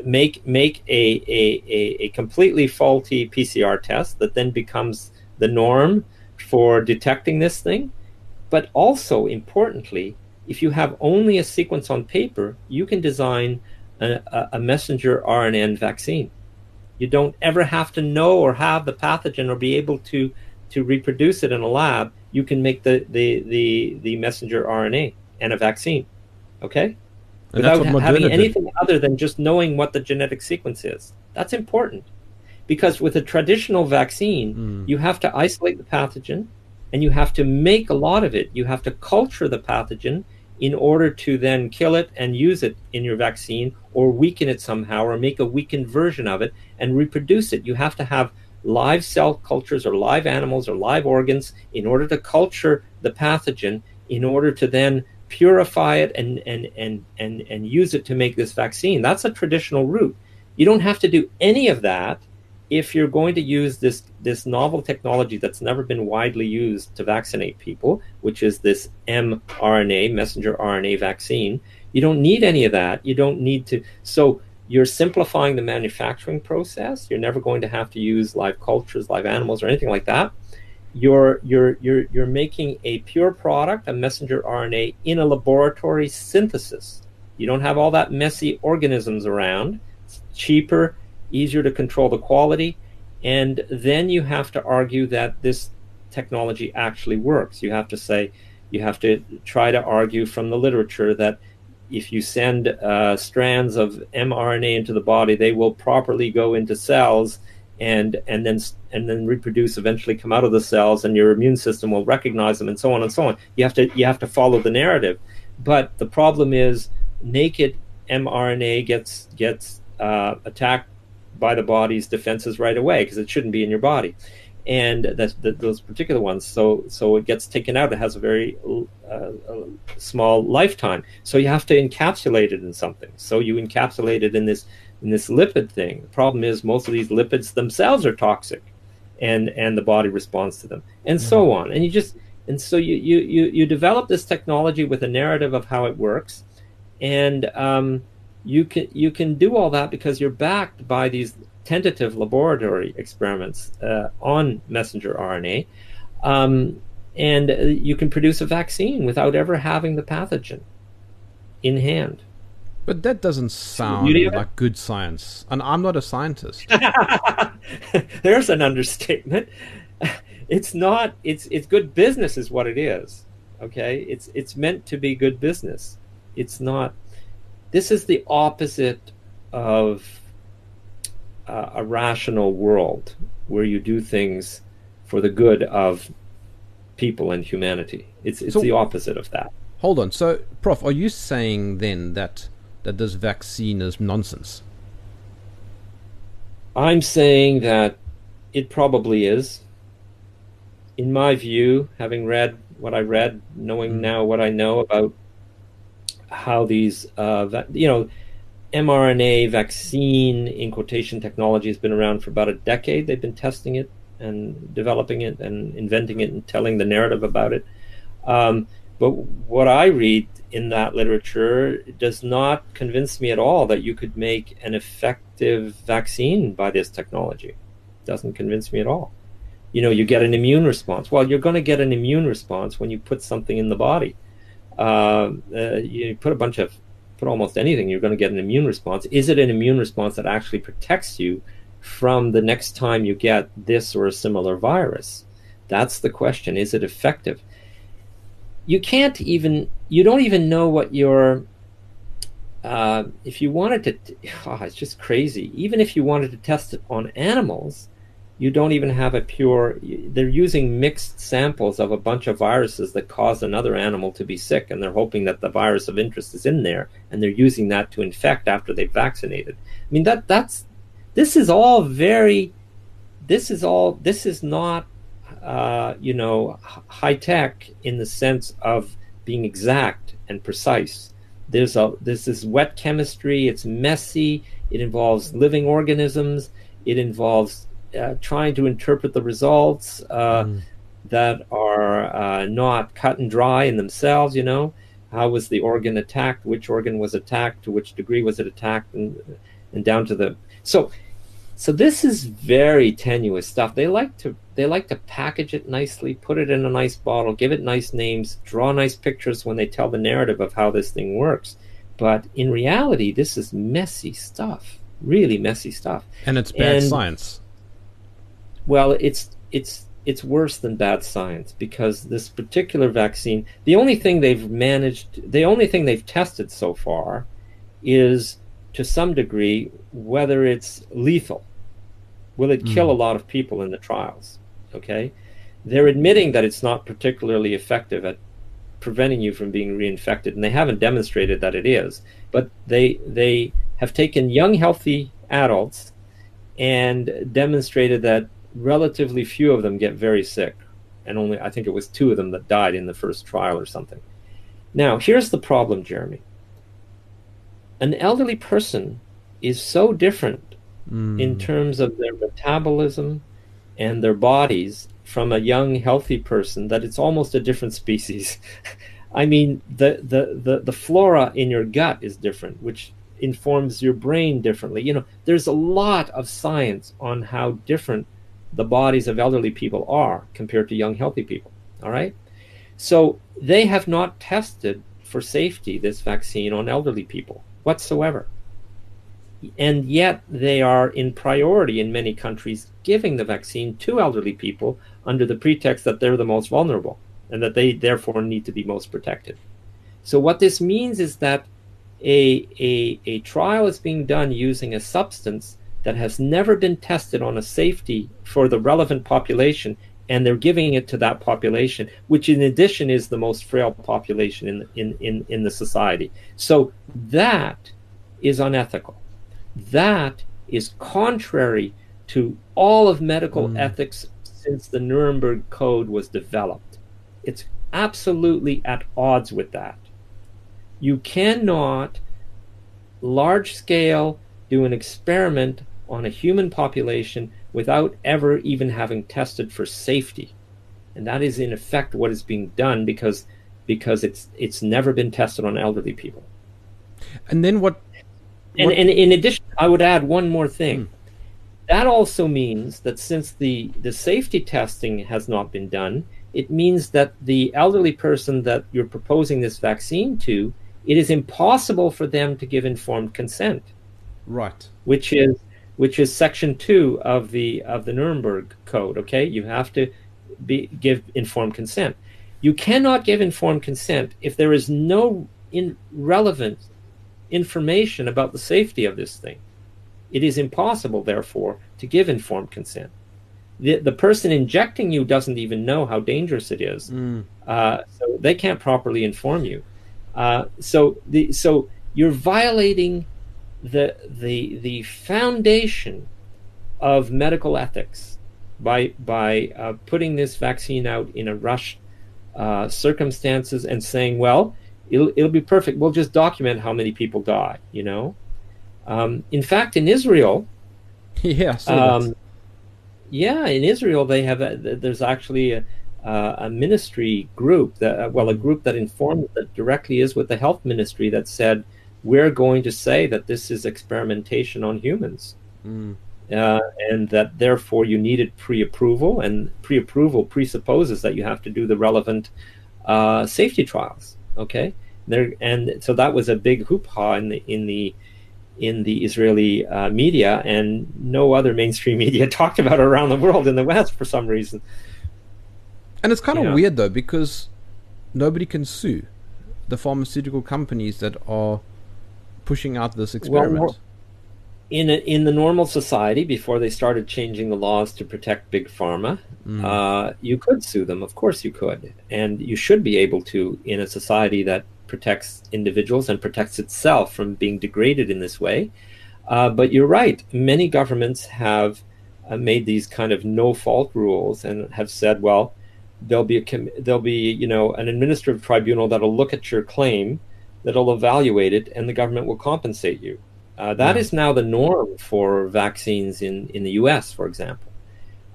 make make a, a, a, a completely faulty PCR test that then becomes the norm for detecting this thing. But also importantly, if you have only a sequence on paper, you can design a, a messenger RNA vaccine. You don't ever have to know or have the pathogen or be able to to reproduce it in a lab you can make the the the, the messenger RNA and a vaccine. Okay? And Without having anything other than just knowing what the genetic sequence is. That's important. Because with a traditional vaccine, mm. you have to isolate the pathogen and you have to make a lot of it. You have to culture the pathogen in order to then kill it and use it in your vaccine or weaken it somehow or make a weakened version of it and reproduce it. You have to have live cell cultures or live animals or live organs in order to culture the pathogen in order to then purify it and and and and and use it to make this vaccine. That's a traditional route. You don't have to do any of that if you're going to use this this novel technology that's never been widely used to vaccinate people, which is this mRNA messenger RNA vaccine. You don't need any of that. You don't need to. So you're simplifying the manufacturing process. You're never going to have to use live cultures, live animals, or anything like that you're you're you're you're making a pure product, a messenger RNA in a laboratory synthesis. You don't have all that messy organisms around. It's cheaper, easier to control the quality, and then you have to argue that this technology actually works. You have to say you have to try to argue from the literature that if you send uh, strands of mRNA into the body, they will properly go into cells and and then and then reproduce eventually come out of the cells and your immune system will recognize them and so on and so on. You have to you have to follow the narrative. But the problem is naked mRNA gets gets uh, attacked by the body's defenses right away because it shouldn't be in your body and that, those particular ones so so it gets taken out it has a very uh, small lifetime so you have to encapsulate it in something so you encapsulate it in this in this lipid thing. The problem is most of these lipids themselves are toxic, and and the body responds to them, and mm-hmm. so on. And you just and so you you you you develop this technology with a narrative of how it works, and um, you can you can do all that because you're backed by these tentative laboratory experiments uh, on messenger RNA. Um, and you can produce a vaccine without ever having the pathogen in hand. But that doesn't sound like good science. And I'm not a scientist. There's an understatement. It's not it's it's good business is what it is. Okay? It's it's meant to be good business. It's not this is the opposite of uh, a rational world where you do things for the good of people and humanity. It's it's so, the opposite of that. Hold on. So, Prof, are you saying then that that this vaccine is nonsense? I'm saying that it probably is. In my view, having read what I read, knowing mm. now what I know about how these, uh, you know, mRNA vaccine in quotation technology has been around for about a decade. They've been testing it and developing it and inventing it and telling the narrative about it. Um, but what I read in that literature does not convince me at all that you could make an effective vaccine by this technology. Doesn't convince me at all. You know, you get an immune response. Well, you're going to get an immune response when you put something in the body. Uh, uh, you put a bunch of, put almost anything, you're going to get an immune response. Is it an immune response that actually protects you from the next time you get this or a similar virus? That's the question. Is it effective? you can't even you don't even know what your uh, if you wanted to oh, it's just crazy even if you wanted to test it on animals you don't even have a pure they're using mixed samples of a bunch of viruses that cause another animal to be sick and they're hoping that the virus of interest is in there and they're using that to infect after they've vaccinated i mean that that's this is all very this is all this is not uh, you know, high tech in the sense of being exact and precise. There's a there's this wet chemistry. It's messy. It involves living organisms. It involves uh, trying to interpret the results uh, mm. that are uh, not cut and dry in themselves. You know, how was the organ attacked? Which organ was attacked? To which degree was it attacked? And and down to the so so this is very tenuous stuff. They like to they like to package it nicely, put it in a nice bottle, give it nice names, draw nice pictures when they tell the narrative of how this thing works. But in reality, this is messy stuff, really messy stuff. And it's bad and, science. Well, it's it's it's worse than bad science because this particular vaccine, the only thing they've managed, the only thing they've tested so far is to some degree whether it's lethal. Will it kill mm. a lot of people in the trials? Okay. They're admitting that it's not particularly effective at preventing you from being reinfected, and they haven't demonstrated that it is. But they they have taken young, healthy adults and demonstrated that relatively few of them get very sick, and only I think it was two of them that died in the first trial or something. Now, here's the problem, Jeremy. An elderly person is so different mm. in terms of their metabolism and their bodies from a young, healthy person that it's almost a different species. I mean, the, the, the, the flora in your gut is different, which informs your brain differently. You know, there's a lot of science on how different the bodies of elderly people are compared to young, healthy people. All right. So they have not tested for safety this vaccine on elderly people whatsoever. And yet they are in priority in many countries giving the vaccine to elderly people under the pretext that they're the most vulnerable and that they therefore need to be most protected. So what this means is that a, a, a trial is being done using a substance that has never been tested on a safety for the relevant population and they're giving it to that population, which in addition is the most frail population in, in, in, in the society. So that is unethical. That is contrary to all of medical mm. ethics since the Nuremberg Code was developed. It's absolutely at odds with that. You cannot large scale do an experiment on a human population without ever even having tested for safety. And that is in effect what is being done because because it's it's never been tested on elderly people. And then what, what... And, and in addition I would add one more thing. Hmm. That also means that since the, the safety testing has not been done, it means that the elderly person that you're proposing this vaccine to, it is impossible for them to give informed consent. Right. Which is which is section two of the of the Nuremberg Code. Okay, you have to be give informed consent. You cannot give informed consent if there is no in relevant information about the safety of this thing. It is impossible, therefore, to give informed consent. The, the person injecting you doesn't even know how dangerous it is, mm. uh, so they can't properly inform you. Uh, so the so you're violating the the the foundation of medical ethics by by uh, putting this vaccine out in a rush uh, circumstances and saying, well, it'll it'll be perfect. We'll just document how many people die. You know, um, in fact, in Israel, yeah, um, yeah, in Israel they have a, there's actually a, a ministry group that well a group that informs that directly is with the health ministry that said we're going to say that this is experimentation on humans. Mm. Uh, and that therefore you needed pre-approval, and pre-approval presupposes that you have to do the relevant uh, safety trials. Okay, there and so that was a big hoopla in the in the in the Israeli uh, media, and no other mainstream media talked about it around the world in the West for some reason. And it's kind of weird though because nobody can sue the pharmaceutical companies that are pushing out this experiment? Well, in a, in the normal society, before they started changing the laws to protect big pharma, mm. uh, you could sue them. Of course, you could, and you should be able to in a society that protects individuals and protects itself from being degraded in this way. Uh, but you're right. Many governments have uh, made these kind of no-fault rules and have said, well, there'll be a com- there'll be you know an administrative tribunal that'll look at your claim that'll evaluate it and the government will compensate you. Uh, that yeah. is now the norm for vaccines in, in the US, for example.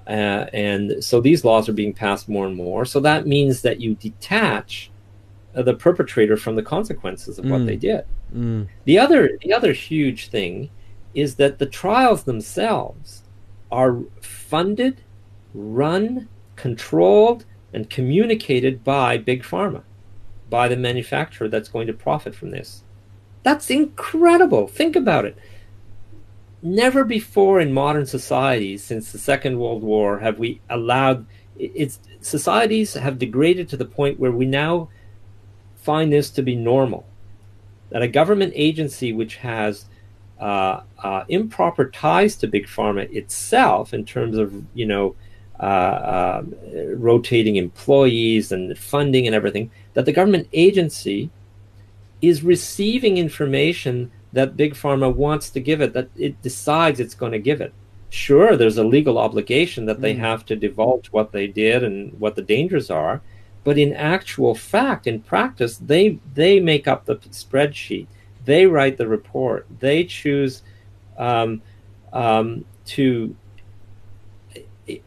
Uh, and so these laws are being passed more and more. So that means that you detach uh, the perpetrator from the consequences of mm. what they did. Mm. The other the other huge thing is that the trials themselves are funded, run, controlled, and communicated by big pharma by the manufacturer that's going to profit from this. That's incredible. Think about it. Never before in modern societies since the Second World War have we allowed it's societies have degraded to the point where we now find this to be normal. That a government agency which has uh, uh, improper ties to big pharma itself, in terms of you know uh, uh rotating employees and funding and everything, that the government agency is receiving information that big pharma wants to give it that it decides it's going to give it sure, there's a legal obligation that they mm. have to divulge what they did and what the dangers are, but in actual fact, in practice, they they make up the spreadsheet, they write the report, they choose um, um, to.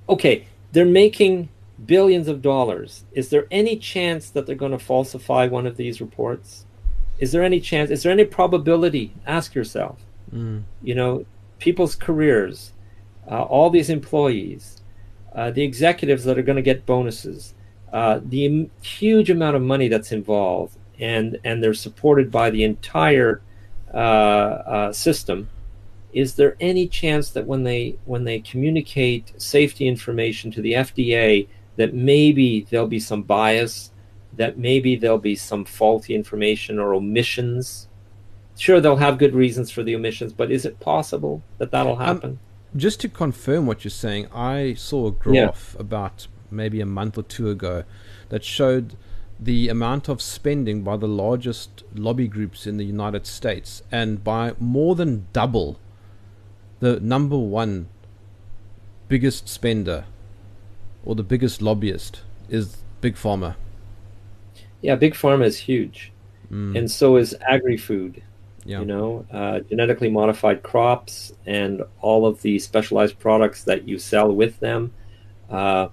Okay, they're making billions of dollars. Is there any chance that they're going to falsify one of these reports? Is there any chance? Is there any probability? Ask yourself. Mm. You know, people's careers, uh, all these employees, uh, the executives that are going to get bonuses, uh, the Im- huge amount of money that's involved, and and they're supported by the entire uh, uh, system. Is there any chance that when they when they communicate safety information to the FDA, that maybe there'll be some bias, that maybe there'll be some faulty information or omissions? Sure, they'll have good reasons for the omissions, but is it possible that that'll um, happen? Um, just to confirm what you're saying, I saw a graph yeah. about maybe a month or two ago that showed the amount of spending by the largest lobby groups in the United States and by more than double the number one biggest spender or the biggest lobbyist is Big Pharma. Yeah, Big Pharma is huge. Mm. And so is agri food. Yeah. You know, uh, genetically modified crops and all of the specialized products that you sell with them. Uh,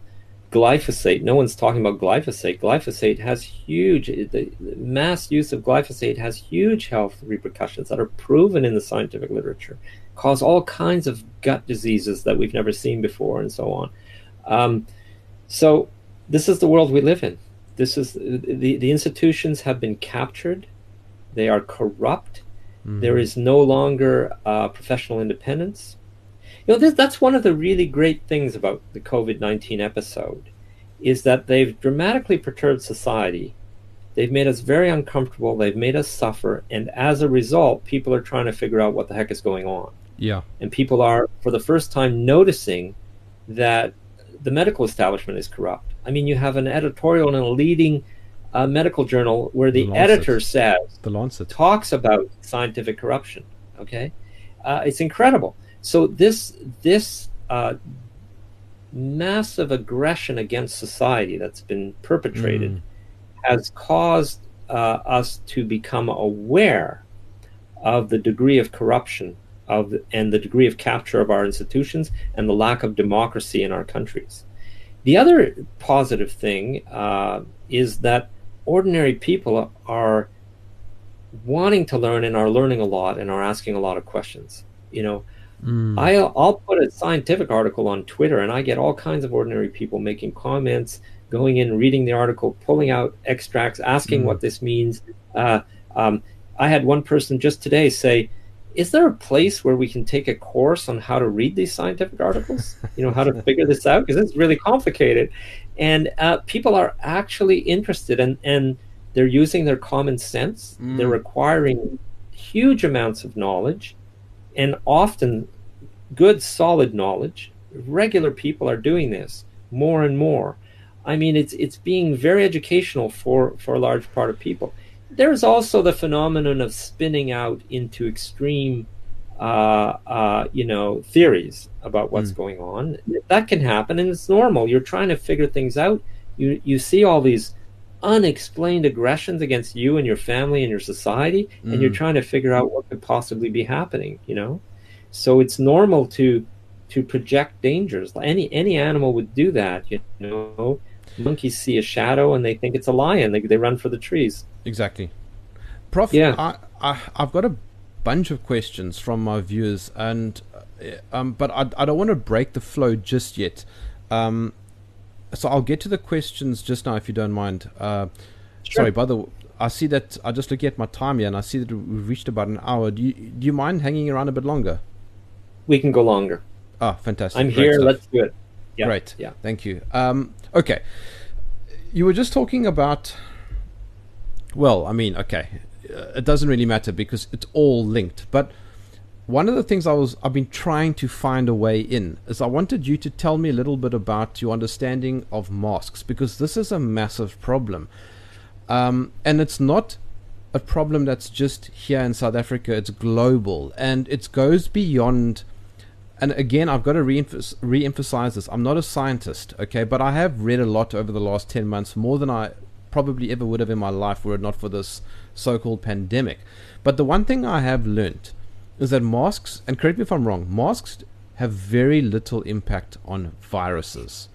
glyphosate. No one's talking about glyphosate. Glyphosate has huge, the mass use of glyphosate has huge health repercussions that are proven in the scientific literature, cause all kinds of gut diseases that we've never seen before, and so on. Um, so, this is the world we live in. This is the, the institutions have been captured, they are corrupt Mm-hmm. There is no longer uh, professional independence. You know, this, that's one of the really great things about the COVID 19 episode is that they've dramatically perturbed society. They've made us very uncomfortable. They've made us suffer. And as a result, people are trying to figure out what the heck is going on. Yeah. And people are, for the first time, noticing that the medical establishment is corrupt. I mean, you have an editorial in a leading a medical journal where the, the editor says the Lancet talks about scientific corruption. Okay, uh, it's incredible. So this this uh, massive aggression against society that's been perpetrated mm. has caused uh, us to become aware of the degree of corruption of and the degree of capture of our institutions and the lack of democracy in our countries. The other positive thing uh, is that ordinary people are wanting to learn and are learning a lot and are asking a lot of questions. You know, mm. I, I'll put a scientific article on Twitter and I get all kinds of ordinary people making comments, going in, reading the article, pulling out extracts, asking mm. what this means. Uh, um, I had one person just today say, is there a place where we can take a course on how to read these scientific articles? You know, how to figure this out? Because it's really complicated and uh, people are actually interested and and they're using their common sense mm. they're acquiring huge amounts of knowledge and often good solid knowledge regular people are doing this more and more i mean it's it's being very educational for for a large part of people there's also the phenomenon of spinning out into extreme uh, uh, you know, theories about what's mm. going on. That can happen, and it's normal. You're trying to figure things out. You you see all these unexplained aggressions against you and your family and your society, mm. and you're hmm. trying to figure out what could possibly be happening. You know, so it's normal to to project dangers. Any any animal would do that. You know, monkeys see a shadow and they think it's a lion. They they run for the trees. Exactly. Prof, yeah. I, I I've got a bunch of questions from my viewers, and uh, um, but I, I don't want to break the flow just yet. Um, so I'll get to the questions just now, if you don't mind. Uh, sure. Sorry, by the way, I see that I just look at my time here, and I see that we've reached about an hour. Do you do you mind hanging around a bit longer? We can go longer. Ah, fantastic! I'm Great here. Stuff. Let's do it. Yeah. Great. Yeah. Thank you. Um, okay. You were just talking about. Well, I mean, okay uh, it doesn't really matter because it's all linked. But one of the things I was I've been trying to find a way in is I wanted you to tell me a little bit about your understanding of masks because this is a massive problem, um, and it's not a problem that's just here in South Africa. It's global and it goes beyond and again, I've got to re emphasize this. I'm not a scientist, okay, but I have read a lot over the last 10 months, more than I probably ever would have in my life were it not for this so called pandemic. But the one thing I have learned is that masks, and correct me if I'm wrong, masks have very little impact on viruses.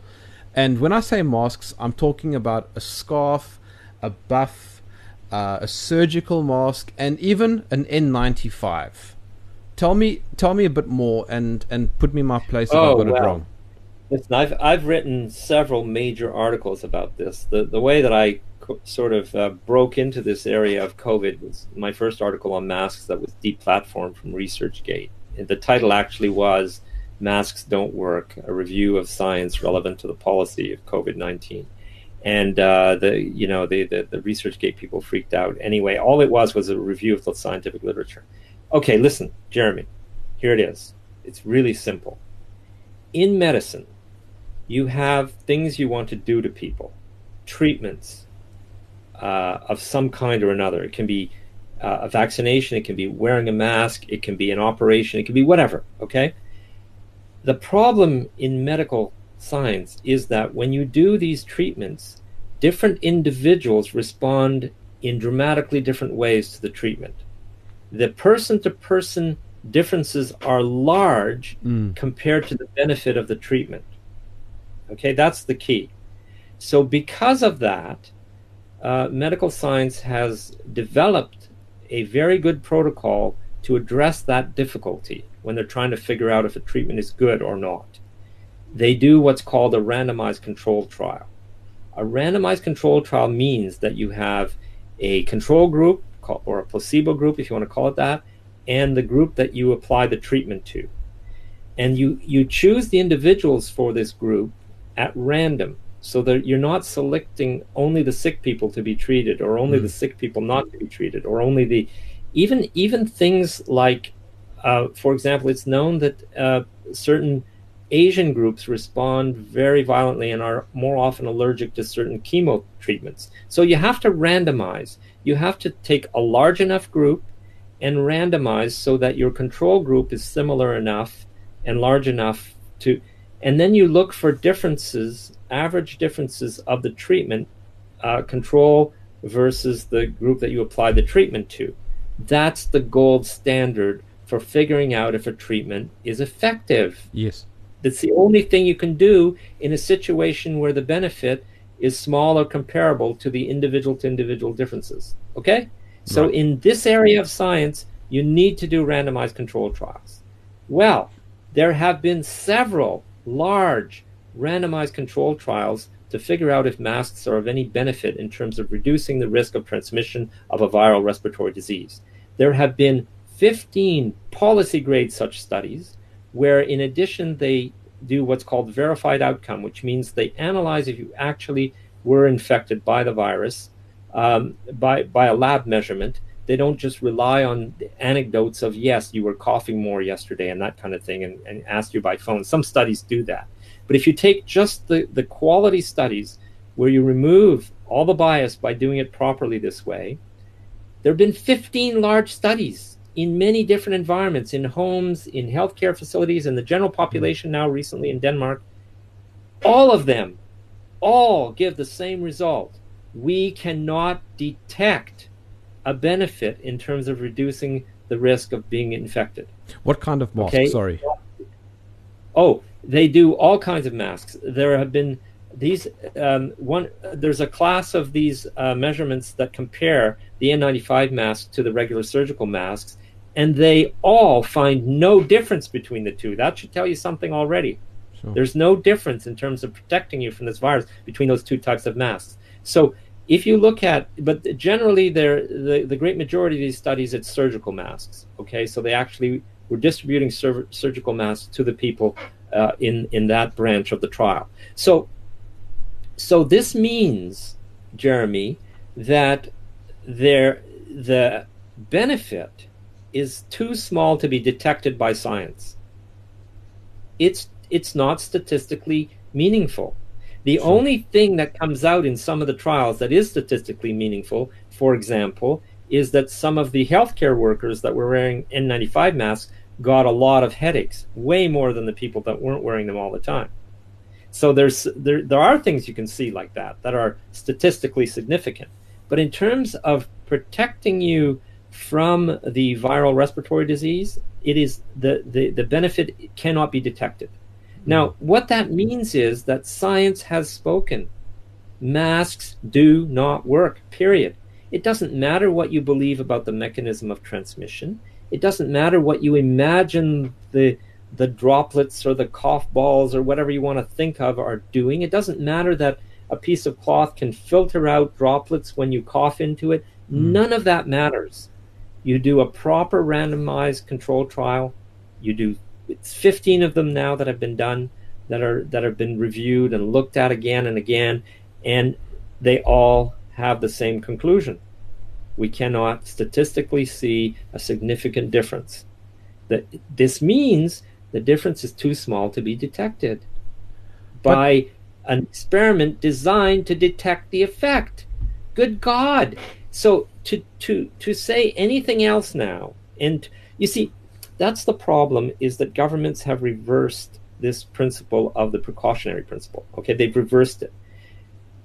And when I say masks, I'm talking about a scarf, a buff, uh, a surgical mask, and even an N95. Tell me, tell me a bit more, and and put me in my place if oh, I've got well. it wrong. Listen, I've I've written several major articles about this. The the way that I co- sort of uh, broke into this area of COVID was my first article on masks that was deplatformed from ResearchGate. And the title actually was "Masks Don't Work: A Review of Science Relevant to the Policy of COVID nineteen and uh, the you know the, the the ResearchGate people freaked out. Anyway, all it was was a review of the scientific literature. Okay, listen, Jeremy, here it is. It's really simple. In medicine, you have things you want to do to people, treatments uh, of some kind or another. It can be uh, a vaccination, it can be wearing a mask, it can be an operation, it can be whatever, okay? The problem in medical science is that when you do these treatments, different individuals respond in dramatically different ways to the treatment the person to person differences are large mm. compared to the benefit of the treatment. Okay, that's the key. So, because of that, uh, medical science has developed a very good protocol to address that difficulty when they're trying to figure out if a treatment is good or not. They do what's called a randomized controlled trial. A randomized controlled trial means that you have a control group call, or a placebo group, if you want to call it that, and the group that you apply the treatment to. And you, you choose the individuals for this group at random so that you're not selecting only the sick people to be treated or only mm. the sick people not to be treated or only the even even things like uh, for example it's known that uh, certain asian groups respond very violently and are more often allergic to certain chemo treatments so you have to randomize you have to take a large enough group and randomize so that your control group is similar enough and large enough to and then you look for differences average differences of the treatment uh, control versus the group that you apply the treatment to. That's the gold standard for figuring out if a treatment is effective. Yes. That's the only thing you can do in a situation where the benefit is small or comparable to the individual to individual differences. Okay? So right. in this area of science, you need to do randomized controlled trials. Well, there have been several large randomized controlled trials to figure out if masks are of any benefit in terms of reducing the risk of transmission of a viral respiratory disease. There have been 15 policy grade such studies where, in addition, they do what's called verified outcome, which means they analyze if you actually were infected by the virus um, by, by a lab measurement. They don't just rely on anecdotes of, yes, you were coughing more yesterday and that kind of thing and, and ask you by phone. Some studies do that. But if you take just the, the quality studies where you remove all the bias by doing it properly this way, there have been 15 large studies in many different environments, in homes, in healthcare facilities, in the general population now recently in Denmark. All of them, all give the same result. We cannot detect a benefit in terms of reducing the risk of being infected. What kind of mask? Okay? Sorry. Oh, they do all kinds of masks. There have been these um, one. There's a class of these uh, measurements that compare the N95 mask to the regular surgical masks, and they all find no difference between the two. That should tell you something already. Sure. There's no difference in terms of protecting you from this virus between those two types of masks. So if you look at, but generally, the the great majority of these studies, it's surgical masks. Okay, so they actually were distributing sur- surgical masks to the people uh, in in that branch of the trial. So, so this means, Jeremy, that there the benefit is too small to be detected by science. It's it's not statistically meaningful. The sure. only thing that comes out in some of the trials that is statistically meaningful, for example, is that some of the healthcare workers that were wearing N95 masks got a lot of headaches, way more than the people that weren't wearing them all the time. So there's there there are things you can see like that that are statistically significant. But in terms of protecting you from the viral respiratory disease, it is the, the, the benefit cannot be detected. Now, what that means is that science has spoken. Masks do not work, period. It doesn't matter what you believe about the mechanism of transmission. It doesn't matter what you imagine the the droplets or the cough balls or whatever you want to think of are doing. It doesn't matter that a piece of cloth can filter out droplets when you cough into it. Mm. None of that matters. You do a proper randomized control trial. You do it's 15 of them now that have been done that are that have been reviewed and looked at again and again and they all have the same conclusion. We cannot statistically see a significant difference. That this means the difference is too small to be detected by but, an experiment designed to detect the effect. Good God! So to to to say anything else now, and you see, that's the problem is that governments have reversed this principle of the precautionary principle. Okay, they've reversed it.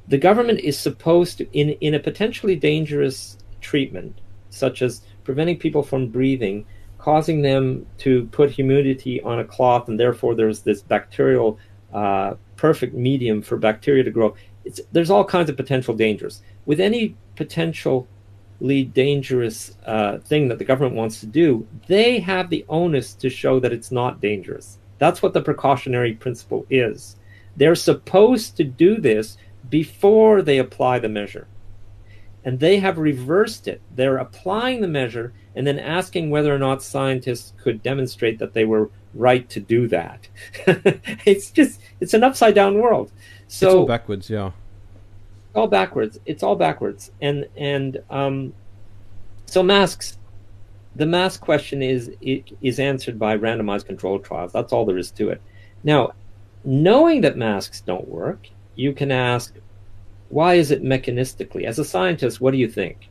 The government is supposed to, in in a potentially dangerous treatment, such as preventing people from breathing, causing them to put humidity on a cloth, and therefore there's this bacterial uh, perfect medium for bacteria to grow. It's, there's all kinds of potential dangers. With any potentially dangerous uh, thing that the government wants to do, they have the onus to show that it's not dangerous. That's what the precautionary principle is. They're supposed to do this before they apply the measure. And they have reversed it. They're applying the measure and then asking whether or not scientists could demonstrate that they were right to do that. it's just it's an upside down world. So backwards, yeah. All backwards. It's all backwards. And and um, so masks. The mask question is is answered by randomized controlled trials. That's all there is to it. Now, knowing that masks don't work, you can ask, why is it mechanistically? As a scientist, what do you think?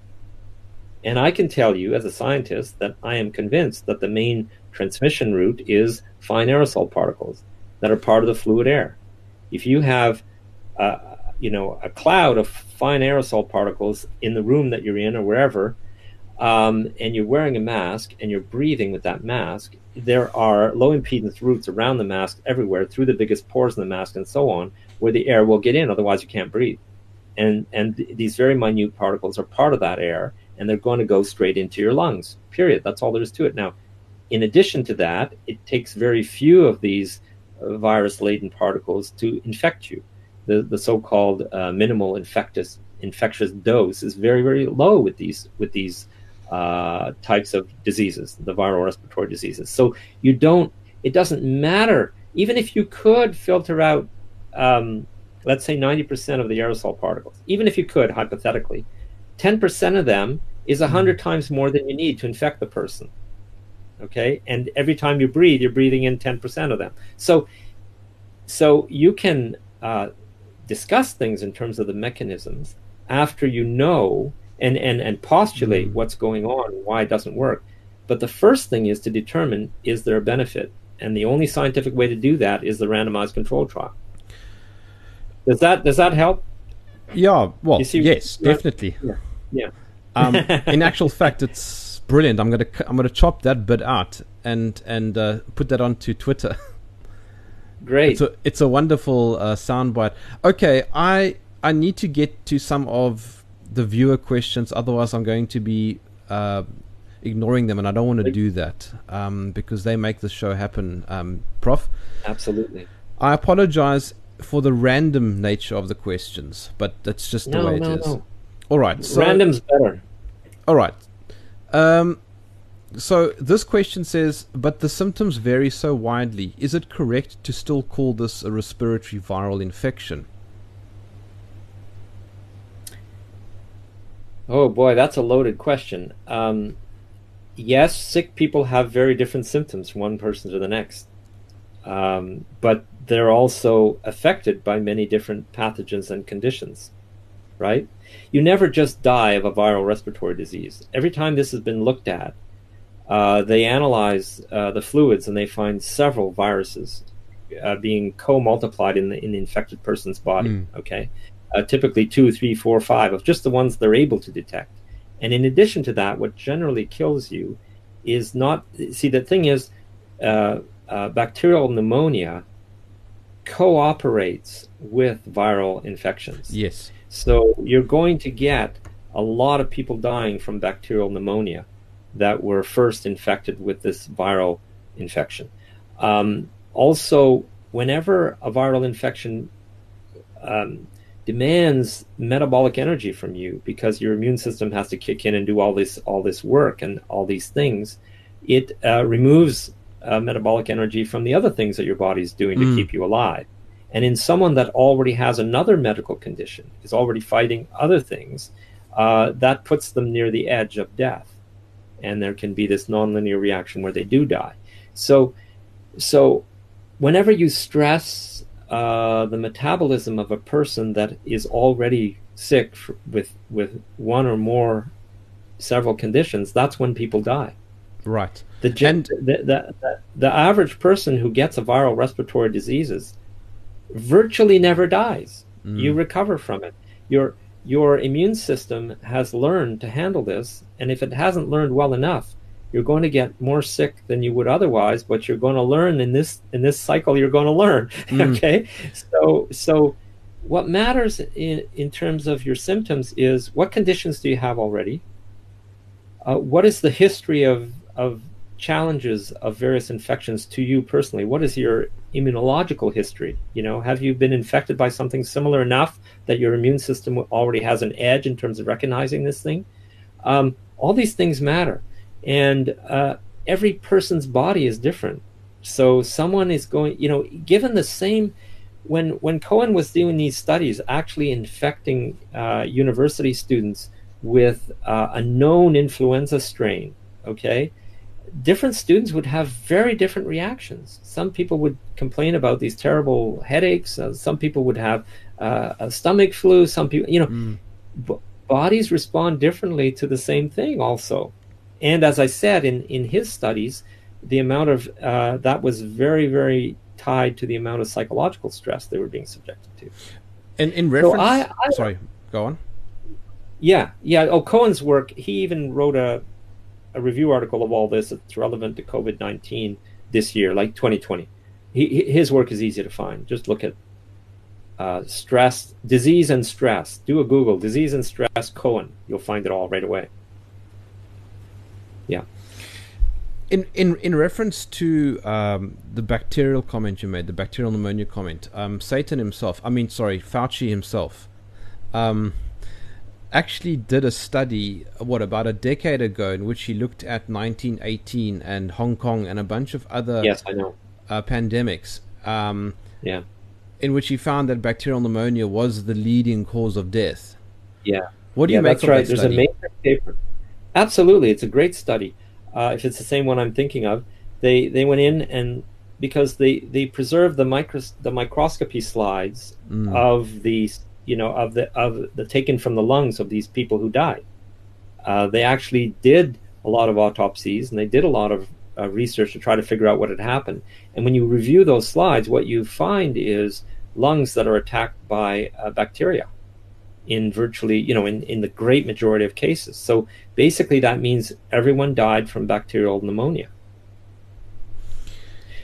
And I can tell you, as a scientist, that I am convinced that the main transmission route is fine aerosol particles that are part of the fluid air. If you have, uh, you know, a cloud of fine aerosol particles in the room that you're in or wherever, um, and you're wearing a mask and you're breathing with that mask, there are low impedance routes around the mask everywhere through the biggest pores in the mask and so on, where the air will get in. Otherwise, you can't breathe. And and th- these very minute particles are part of that air, and they're going to go straight into your lungs. Period. That's all there is to it. Now, in addition to that, it takes very few of these uh, virus-laden particles to infect you. The the so-called uh, minimal infectious infectious dose is very very low with these with these uh, types of diseases, the viral respiratory diseases. So you don't. It doesn't matter even if you could filter out, um, let's say, ninety percent of the aerosol particles. Even if you could, hypothetically, 10% of them is 100 mm-hmm. times more than you need to infect the person. Okay? And every time you breathe, you're breathing in 10% of them. So, so you can uh, discuss things in terms of the mechanisms after you know and, and, and postulate mm. what's going on, why it doesn't work. But the first thing is to determine is there a benefit? And the only scientific way to do that is the randomized control trial. Does that does that help? Yeah, well, yes, definitely. Yeah. Yeah. Um, in actual fact, it's brilliant. I'm gonna I'm gonna chop that bit out and and uh, put that onto Twitter. Great. It's a it's a wonderful uh, soundbite. Okay, I I need to get to some of the viewer questions. Otherwise, I'm going to be uh, ignoring them, and I don't want to do that um, because they make the show happen, um, Prof. Absolutely. I apologize for the random nature of the questions, but that's just the no, way no, it is. No. All right. So, Random's better. All right. Um, so this question says, but the symptoms vary so widely. Is it correct to still call this a respiratory viral infection? Oh boy, that's a loaded question. Um, yes, sick people have very different symptoms from one person to the next, um, but they're also affected by many different pathogens and conditions, right? You never just die of a viral respiratory disease. Every time this has been looked at, uh, they analyze uh, the fluids and they find several viruses uh, being co-multiplied in the in the infected person's body. Mm. Okay, uh, typically two, three, four, five of just the ones they're able to detect. And in addition to that, what generally kills you is not. See, the thing is, uh, uh, bacterial pneumonia cooperates with viral infections. Yes. So you're going to get a lot of people dying from bacterial pneumonia that were first infected with this viral infection. Um, also, whenever a viral infection um, demands metabolic energy from you because your immune system has to kick in and do all this all this work and all these things, it uh, removes uh, metabolic energy from the other things that your body's doing to Mm. keep you alive. And in someone that already has another medical condition, is already fighting other things, uh, that puts them near the edge of death. And there can be this nonlinear reaction where they do die. So, so whenever you stress uh, the metabolism of a person that is already sick f- with with one or more several conditions, that's when people die. Right. The, gen- And- the, the, the, the average person who gets a viral respiratory diseases virtually never dies. Mm. You recover from it. Your your immune system has learned to handle this, and if it hasn't learned well enough, you're going to get more sick than you would otherwise. But you're going to learn in this in this cycle. You're going to learn. Mm. okay, so so what matters in in terms of your symptoms is what conditions do you have already. Uh, what is the history of of challenges of various infections to you personally? What is your immunological history? You know, have you been infected by something similar enough that your immune system already has an edge in terms of recognizing this thing? Um, all these things matter, and uh, every person's body is different. So someone is going, you know, given the same. When when Cohen was doing these studies, actually infecting uh, university students with uh, a known influenza strain, okay, different students would have very different reactions. Some people would complain about these terrible headaches. Uh, some people would have uh, a stomach flu. Some people, you know, Mm. b- bodies respond differently to the same thing also. And as I said in, in his studies, the amount of uh, that was very, very tied to the amount of psychological stress they were being subjected to. And in reference. I- I- sorry. Go on. Yeah, yeah. Oh, Cohen's work. He even wrote a a review article of all this that's relevant to COVID nineteen this year, like 2020. He, he- his work is easy to find. Just look at uh, stress, disease, and stress. Do a Google disease and stress Cohen. You'll find it all right away. Yeah. In in in reference to um, the bacterial comment you made, the bacterial pneumonia comment, um, Satan himself, I mean, sorry, Fauci himself, um, actually did a study, what about a decade ago, in which he looked at 1918 and Hong Kong and a bunch of other Yes, I know. uh, pandemics. Um, Yeah. in which he found that bacterial pneumonia was the leading cause of death. Yeah. What do yeah, you make of right. that There's study? a major paper. Absolutely, it's a great study. Uh, if it's the same one I'm thinking of, they they went in and because they they preserved the micros the microscopy slides Mm. of these you know of the of the taken from the lungs of these people who died. Uh, they actually did a lot of autopsies and they did a lot of uh, research to try to figure out what had happened. And when you review those slides, what you find is lungs that are attacked by uh, bacteria in virtually, you know, in, in the great majority of cases. So basically, that means everyone died from bacterial pneumonia.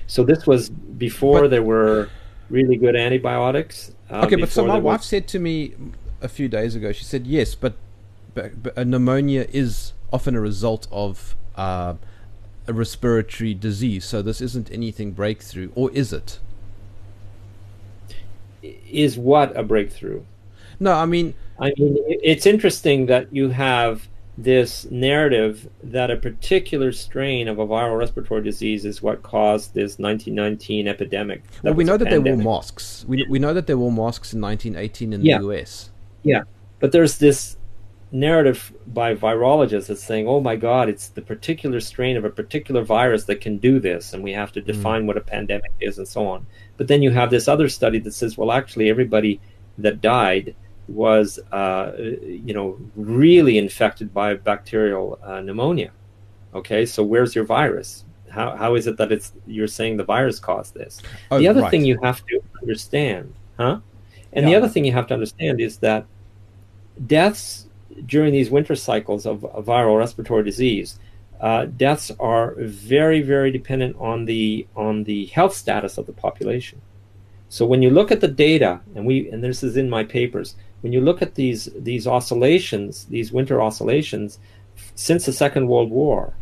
So this was before But- there were really good antibiotics. uh, okay, but so my wife said to me a few days ago, she said, yes, but, but, but a pneumonia is often a result of uh, a respiratory disease, so this isn't anything breakthrough, or is it? is what a breakthrough. No, I mean, I mean, it's interesting that you have this narrative that a particular strain of a viral respiratory disease is what caused this 1919 epidemic. well, we know that they wore pandemic. masks. We, we know that they wore masks in 1918 in Yeah. the US. Yeah. But there's this narrative by virologists that's saying, oh my God, it's the particular strain of a particular virus that can do this, and we have to mm-hmm. define what a pandemic is and so on. But then you have this other study that says, well, actually, everybody that died was, uh, you know, really infected by bacterial uh, pneumonia. Okay, so where's your virus? How, how is it that it's you're saying the virus caused this? Oh, the other right. thing you have to understand, huh? And Yeah. the other thing you have to understand is that deaths during these winter cycles of, of viral respiratory disease, uh, deaths are very, very dependent on the on the health status of the population. So when you look at the data, and we and this is in my papers, when you look at these these oscillations, these winter oscillations, since the Second World War,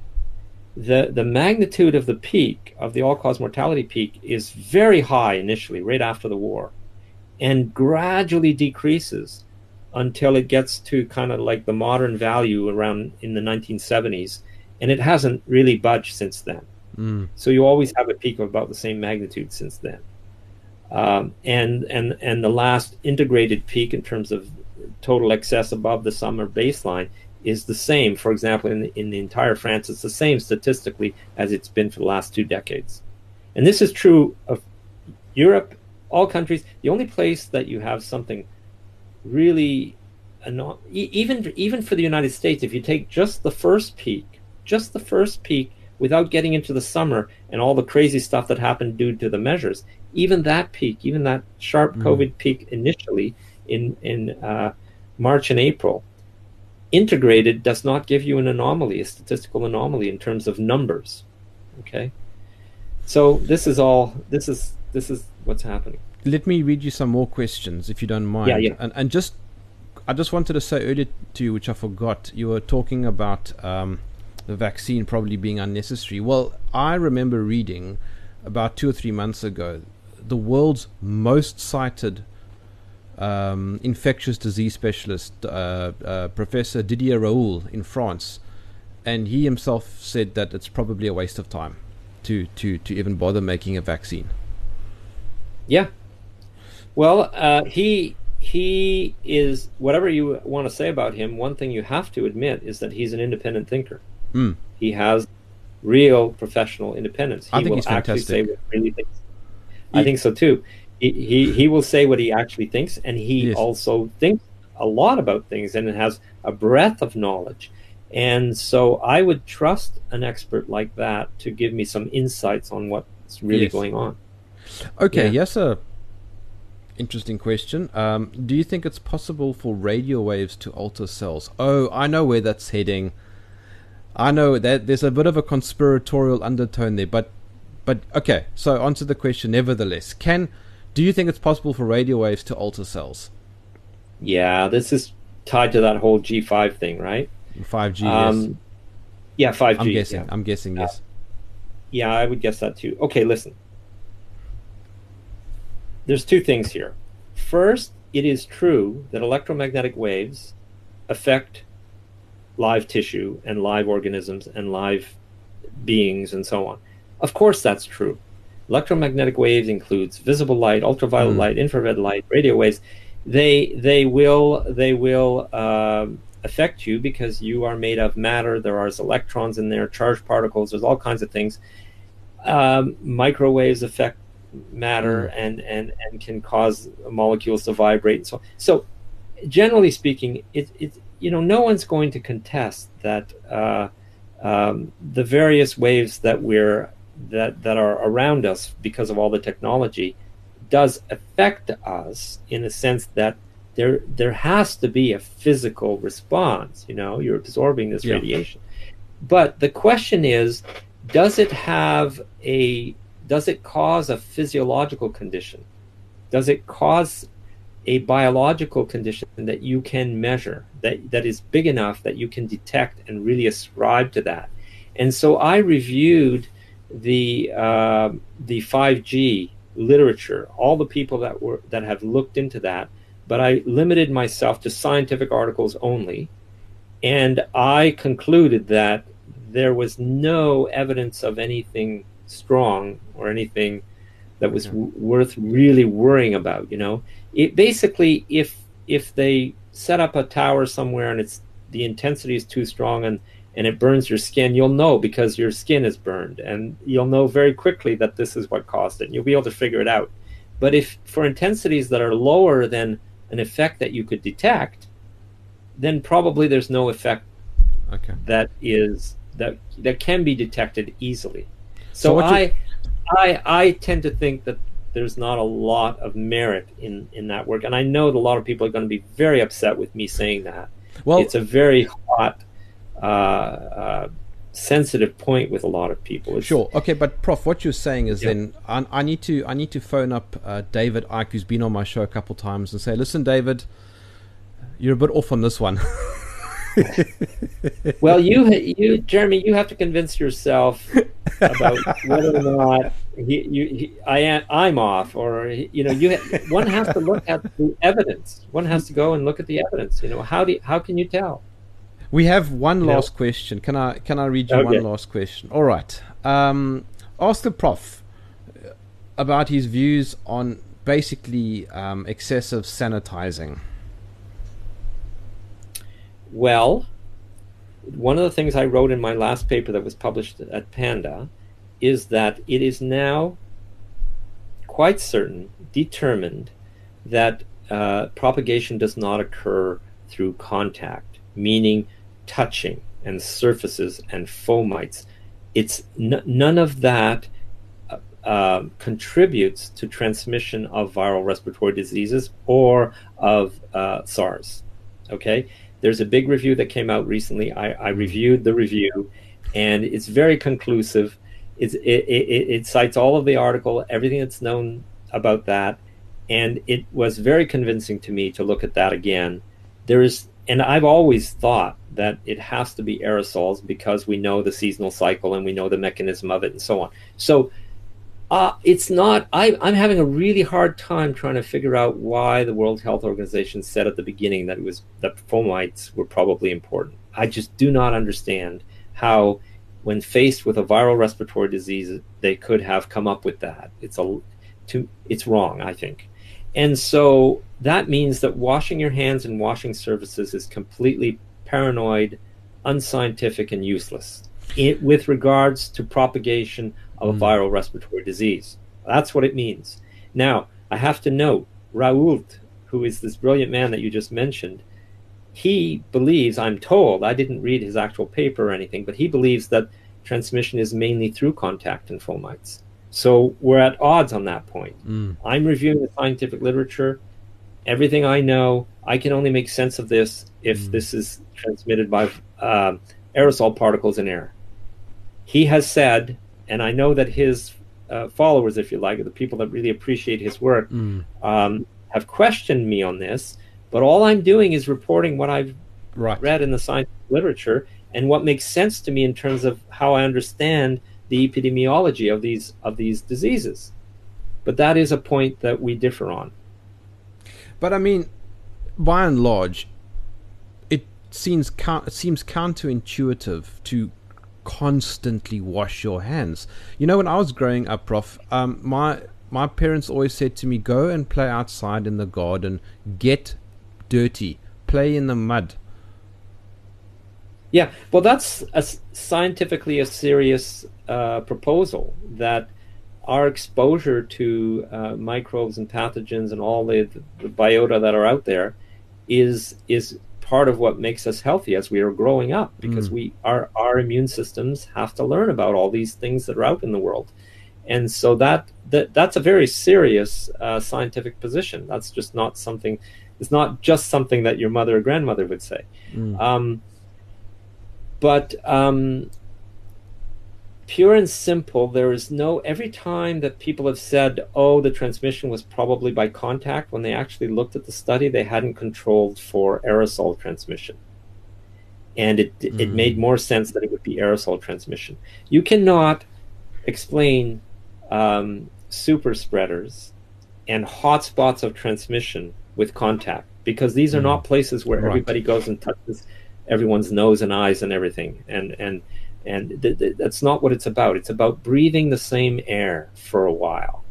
the the magnitude of the peak of the all-cause mortality peak is very high initially, right after the war, and gradually decreases until it gets to kind of like the modern value around in the 1970s, and it hasn't really budged since then. Mm. So you always have a peak of about the same magnitude since then. Um, and and and the last integrated peak in terms of total excess above the summer baseline is the same. For example, in the, in the entire France, it's the same statistically as it's been for the last two decades. And this is true of Europe, all countries. The only place that you have something really even even for the United States, if you take just the first peak, just the first peak without getting into the summer and all the crazy stuff that happened due to the measures, even that peak, even that sharp Mm. COVID peak initially in in uh, March and April, integrated does not give you an anomaly, a statistical anomaly in terms of numbers. Okay, so this is all. This is this is what's happening. Let me read you some more questions, if you don't mind. Yeah, yeah. And, and just, I just wanted to say earlier to you, which I forgot. You were talking about um, the vaccine probably being unnecessary. Well, I remember reading about two or three months ago the world's most cited um, infectious disease specialist, uh, uh, Professor Didier Raoult in France, and he himself said that it's probably a waste of time to to to even bother making a vaccine. Yeah. Well, uh, he he is whatever you want to say about him. One thing you have to admit is that he's an independent thinker. Mm. He has real professional independence. He I think will he's actually say fantastic. what he really thinks. He- I think so too. He, he he will say what he actually thinks, and he Yes. also thinks a lot about things, and has a breadth of knowledge. And so, I would trust an expert like that to give me some insights on what's really Yes. going on. Okay, Yeah. yes, a interesting question. Um, do you think it's possible for radio waves to alter cells? Oh, I know where that's heading. I know that there's a bit of a conspiratorial undertone there, but but okay. So answer the question. Nevertheless, can do you think it's possible for radio waves to alter cells? Yeah, this is tied to that whole G5 thing, right? Five G. yes. Um, yeah, 5G. I'm guessing. Yeah. I'm guessing. Yes. yeah, I would guess that too. Okay, listen. There's two things here. First, it is true that electromagnetic waves affect live tissue and live organisms and live beings and so on. Of course, that's true. Electromagnetic waves includes visible light, ultraviolet Mm. light, infrared light, radio waves. They they will they will um, affect you because you are made of matter. There are electrons in there, charged particles. There's all kinds of things. Um, microwaves affect matter and, and and can cause molecules to vibrate and so so generally speaking it, it you know no one's going to contest that uh, um, the various waves that we're that that are around us because of all the technology does affect us in a sense that there there has to be a physical response you know you're absorbing this Yeah. radiation but the question is does it have a does it cause a physiological condition does it cause a biological condition that you can measure that that is big enough that you can detect and really ascribe to that. And so i reviewed the uh, the 5g literature all the people that were that have looked into that but i limited myself to scientific articles only. And i concluded that there was no evidence of anything strong or anything that was w- worth really worrying about you know it basically if if they set up a tower somewhere and it's the intensity is too strong and and it burns your skin you'll know because your skin is burned and you'll know very quickly that this is what caused it and you'll be able to figure it out but if for intensities that are lower than an effect that you could detect then probably there's no effect Okay. that is that that can be detected easily. So So, what you- I, I I tend to think that there's not a lot of merit in in that work, and I know that a lot of people are going to be very upset with me saying that. Well, it's a very hot, uh, uh, sensitive point with a lot of people. It's, Sure. Okay, but Prof, what you're saying is Yeah. then I, I need to I need to phone up uh, David Icke, who's been on my show a couple times, and say, listen, David, you're a bit off on this one. Well, you, you, Jeremy, you have to convince yourself about whether or not he, you, he, I am, I'm off, or you know, you. One has to look at the evidence. One has to go and look at the evidence. You know, how do, you, how can you tell? we have one You know- last question. Can I can I read you Okay. one last question? All right. Um, ask the Prof about his views on basically um, excessive sanitizing. Well, one of the things I wrote in my last paper that was published at Panda is that it is now quite certain, determined, that uh, propagation does not occur through contact, meaning touching and surfaces and fomites. It's n- none of that uh, um, contributes to transmission of viral respiratory diseases or of uh, SARS. Okay, there's a big review that came out recently. I, I reviewed the review, and it's very conclusive. It, it, it cites all of the article, everything that's known about that, and it was very convincing to me to look at that again. There is, and I've always thought that it has to be aerosols because we know the seasonal cycle and we know the mechanism of it and so on. So uh, it's not. I, I'm having a really hard time trying to figure out why the World Health Organization said at the beginning that it was that fomites were probably important. I just do not understand how, when faced with a viral respiratory disease, they could have come up with that. It's a, to, it's wrong. I think, and so that means that washing your hands and washing surfaces is completely paranoid, unscientific, and useless it, with regards to propagation of a Mm. viral respiratory disease. That's what it means. Now, I have to note, Raoult, who is this brilliant man that you just mentioned, he believes, I'm told, I didn't read his actual paper or anything, but he believes that transmission is mainly through contact and fomites. So we're at odds on that point. Mm. I'm reviewing the scientific literature. Everything I know, I can only make sense of this if Mm. this is transmitted by um aerosol particles in air. He has said, and I know that his uh, followers, if you like, the people that really appreciate his work, Mm. um, have questioned me on this. But all I'm doing is reporting what I've Right. read in the scientific literature and what makes sense to me in terms of how I understand the epidemiology of these of these diseases. But that is a point that we differ on. But I mean, by and large, it seems it seems counterintuitive to constantly wash your hands. You know, when I was growing up, Prof, um, my my parents always said to me, "Go and play outside in the garden, get dirty, play in the mud." Yeah, well, that's a scientifically a serious uh, proposal that our exposure to uh, microbes and pathogens and all the, the biota that are out there is is part of what makes us healthy as we are growing up because Mm. we our our immune systems have to learn about all these things that are out in the world and so that, that that's a very serious uh, scientific position that's just not something it's not just something that your mother or grandmother would say Mm. um, but um, pure and simple, there is no. Every time that people have said, "Oh, the transmission was probably by contact," when they actually looked at the study, they hadn't controlled for aerosol transmission, and it it Mm. made more sense that it would be aerosol transmission. You cannot explain um, super spreaders and hotspots of transmission with contact because these are not mm-hmm. places where Right. everybody goes and touches everyone's nose and eyes and everything. And and and th- th- that's not what it's about. It's about breathing the same air for a while.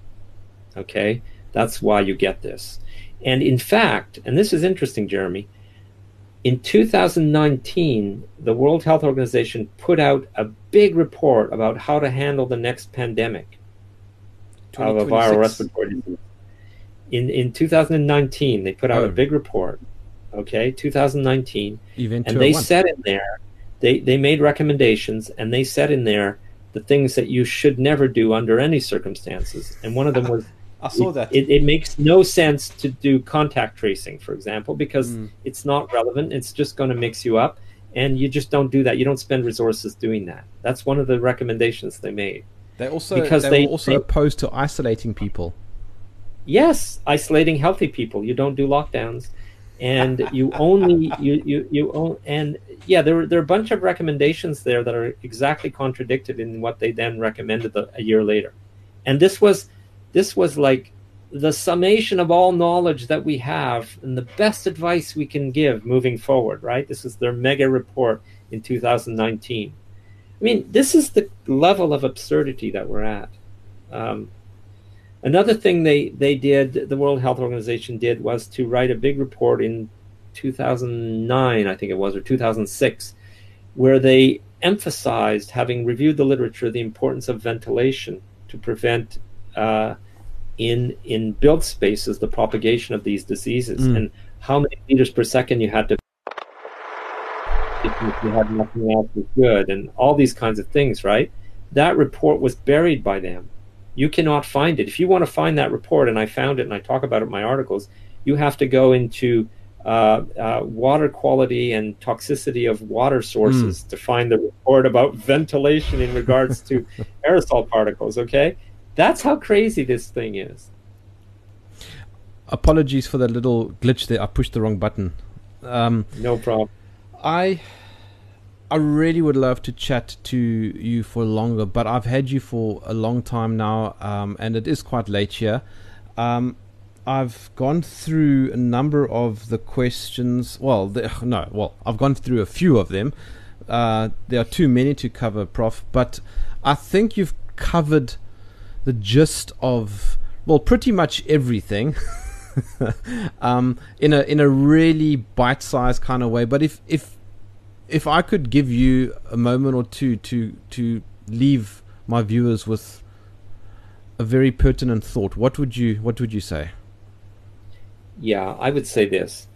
Okay? That's why you get this. And in fact and this is interesting jeremy in 2019 the world health organization put out a big report about how to handle the next pandemic of a viral respiratory disease. In in 2019, they put out Oh. a big report. Okay, 2019, Event and they 201. said in there they they made recommendations and they said in there the things that you should never do under any circumstances. And one of them was I saw that. It, it, makes no sense to do contact tracing, for example, because mm. it's not relevant. It's just going to mix you up, and you just don't do that. You don't spend resources doing that. That's one of the recommendations they made. They also because they, they were also they, opposed to isolating people. Yes, isolating healthy people. You don't do lockdowns, and you only you you you own and yeah, there there are a bunch of recommendations there that are exactly contradicted in what they then recommended the, a year later, and this was this was like the summation of all knowledge that we have and the best advice we can give moving forward. Right? This is their mega report in 2019. I mean, this is the level of absurdity that we're at. Um, Another thing they, they did, the World Health Organization did, was to write a big report in 2009, I think it was, or 2006, where they emphasized, having reviewed the literature, the importance of ventilation to prevent uh, in in built spaces the propagation of these diseases. Mm. and how many liters per second you had to if you had nothing else was good and all these kinds of things right? That report was buried by them you cannot find it. If you want to find that report, and I found it and I talk about it in my articles, you have to go into uh, uh, water quality and toxicity of water sources mm. to find the report about ventilation in regards to aerosol particles. Okay, that's how crazy this thing is. Apologies for that little glitch there. I pushed the wrong button. Um, no problem. I I really would love to chat to you for longer, but I've had you for a long time now, um, and it is quite late here. Um, I've gone through a number of the questions. Well, the, no, well, I've gone through a few of them. Uh, there are too many to cover, Prof. But I think you've covered the gist of well, pretty much everything. um, in a in a really bite-sized kind of way. But if if if I could give you a moment or two to to leave my viewers with a very pertinent thought, what would you what would you say? Yeah, I would say this.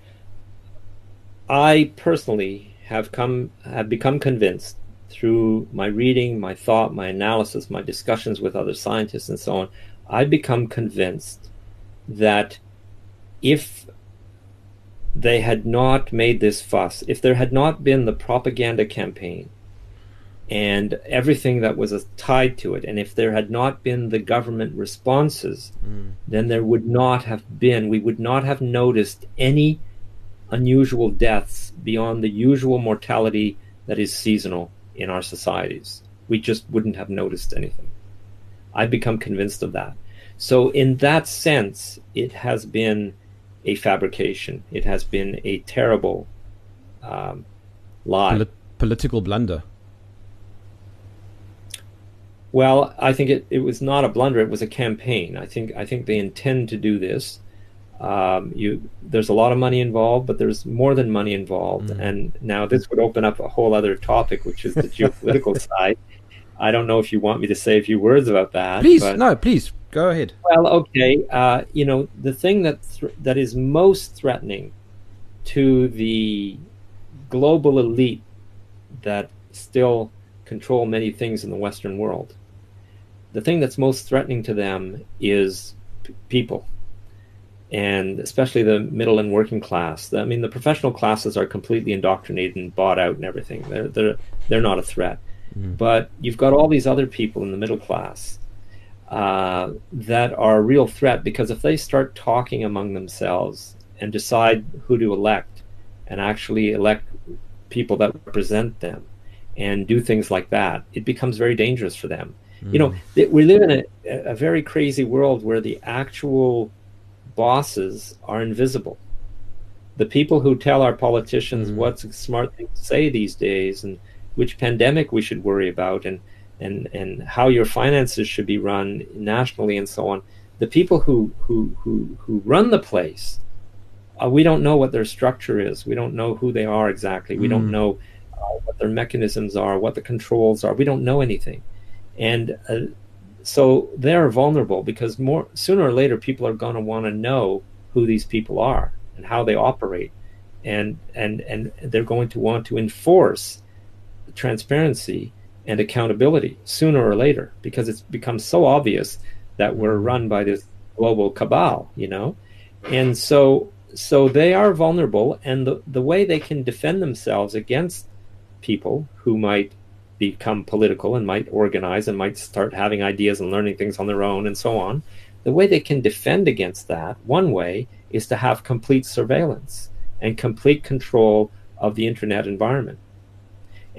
I personally have come have become convinced through my reading, my thought, my analysis, my discussions with other scientists and so on, I've become convinced that if they had not made this fuss, if there had not been the propaganda campaign and everything that was tied to it, and if there had not been the government responses, mm. then there would not have been, we would not have noticed any unusual deaths beyond the usual mortality that is seasonal in our societies. We just wouldn't have noticed anything. I've become convinced of that. So, in that sense, it has been a fabrication. It has been a terrible um, lie. Poli- political blunder. Well, I think it, it was not a blunder. It was a campaign. I think I think they intend to do this. Um, you there's a lot of money involved, but there's more than money involved. Mm. And now this would open up a whole other topic, which is the geopolitical side. I don't know if you want me to say a few words about that. Please, no, please Go ahead. Well, okay. Uh, you know, the thing that th- that is most threatening to the global elite that still control many things in the Western world, the thing that's most threatening to them is p- people, and especially the middle and working class. I mean, the professional classes are completely indoctrinated and bought out and everything. They're they're they're not a threat, mm. but you've got all these other people in the middle class uh, that are a real threat because if they start talking among themselves and decide who to elect and actually elect people that represent them and do things like that, it becomes very dangerous for them. Mm. You know, th- we live in a, a very crazy world where the actual bosses are invisible. The people who tell our politicians mm. what's a smart thing to say these days and which pandemic we should worry about and and and how your finances should be run nationally and so on. The people who who who, who run the place uh, we don't know what their structure is. We don't know who they are exactly. We mm. don't know uh, what their mechanisms are what the controls are. We don't know anything. And uh, so they're vulnerable because more sooner or later people are going to want to know who these people are and how they operate. And and and they're going to want to enforce transparency and accountability sooner or later because it's become so obvious that we're run by this global cabal, you know? And so so they are vulnerable and the, the way they can defend themselves against people who might become political and might organize and might start having ideas and learning things on their own and so on. The way they can defend against that, one way, is to have complete surveillance and complete control of the internet environment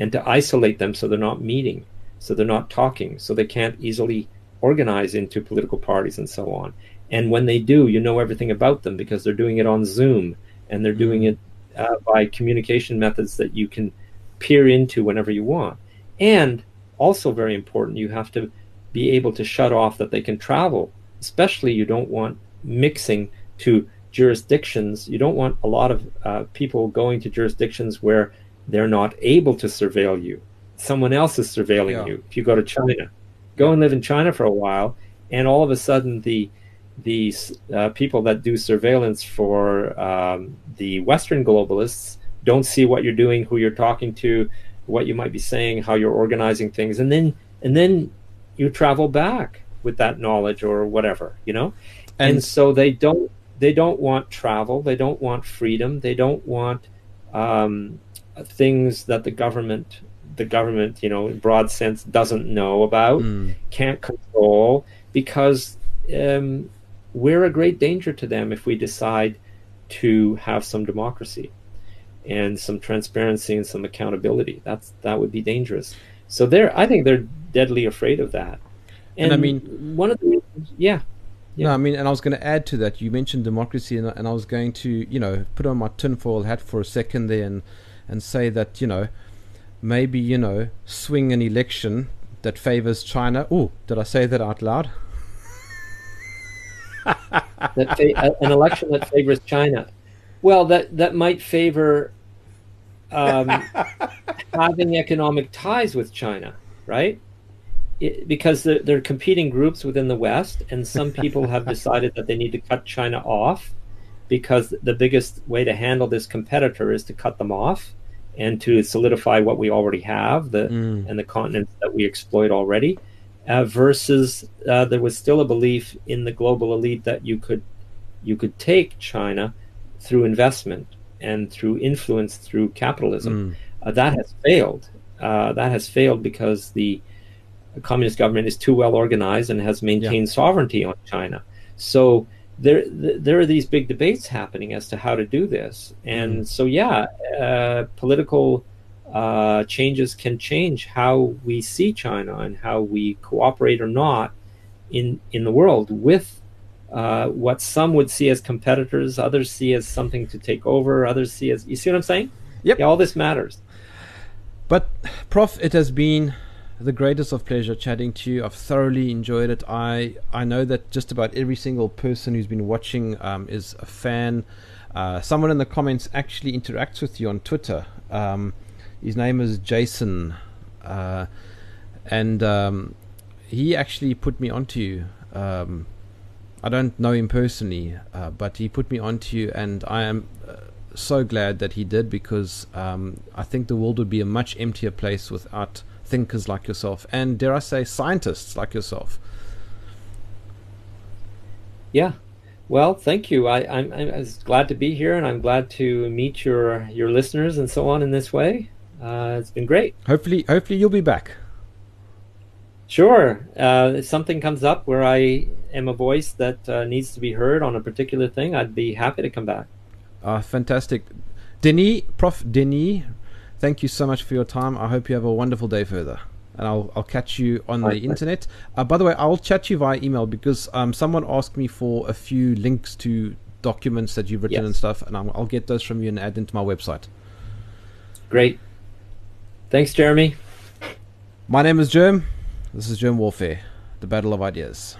and to isolate them so they're not meeting, so they're not talking, so they can't easily organize into political parties and so on. And when they do, you know everything about them because they're doing it on Zoom and they're doing it uh, by communication methods that you can peer into whenever you want. And also, very important, you have to be able to shut off that they can travel. Especially, you don't want mixing to jurisdictions. You don't want a lot of uh, people going to jurisdictions where they're not able to surveil you. Someone else is surveilling yeah. you. If you go to China, go and live in China for a while, and all of a sudden the the uh, people that do surveillance for um, the Western globalists don't see what you're doing, who you're talking to, what you might be saying, how you're organizing things, and then and then you travel back with that knowledge or whatever, you know. And, and so they don't they don't want travel, they don't want freedom, they don't want um, things that the government the government, you know, in broad sense, doesn't know about, mm. can't control, because um, we're a great danger to them if we decide to have some democracy and some transparency and some accountability. That's that would be dangerous. So they're I think they're deadly afraid of that. And, and I mean, one of the yeah. Yeah. No, I mean, and I was going to add to that. You mentioned democracy, and, and I was going to, you know, put on my tinfoil hat for a second there and and say that, you know, maybe you know, swing an election that favors China. Oh, did I say that out loud? that fa- an election that favors China. Well, that that might favor um, having economic ties with China, right? It, because they're, they're, competing groups within the West, and some people have decided that they need to cut China off because the biggest way to handle this competitor is to cut them off and to solidify what we already have the mm. and the continents that we exploit already. Uh, versus uh, there was still a belief in the global elite that you could you could take China through investment and through influence through capitalism. Mm. Uh, that has failed. Uh, that has failed because the communist government is too well organized and has maintained yeah. sovereignty on China. So there, there are these big debates happening as to how to do this. And mm. so, yeah, uh, political uh, changes can change how we see China and how we cooperate or not in in the world with uh, what some would see as competitors, others see as something to take over, others see as you see what I'm saying? Yep. Yeah, all this matters. But, Prof, it has been the greatest of pleasure chatting to you. I've thoroughly enjoyed it. I I know that just about every single person who's been watching um, is a fan. Uh, someone in the comments actually interacts with you on Twitter. Um, his name is Jason, uh, and um, he actually put me onto you. Um, I don't know him personally, uh, but he put me onto you, and I am uh, so glad that he did because um, I think the world would be a much emptier place without thinkers like yourself, and dare I say, scientists like yourself. Yeah, well, thank you. I, I'm, I'm glad to be here, and I'm glad to meet your your listeners and so on in this way. Uh, it's been great. Hopefully, hopefully you'll be back. Sure. Uh, if something comes up where I am a voice that uh, needs to be heard on a particular thing, I'd be happy to come back. Uh, fantastic. Denis, Prof. Denis, thank you so much for your time. I hope you have a wonderful day further. And I'll, I'll catch you on the internet. Uh, by the way, I'll chat you via email because um, someone asked me for a few links to documents that you've written yes. and stuff, and I'll, I'll get those from you and add them to my website. Great. Thanks, Jeremy. My name is Jerm. This is Jerm Warfare, the battle of ideas.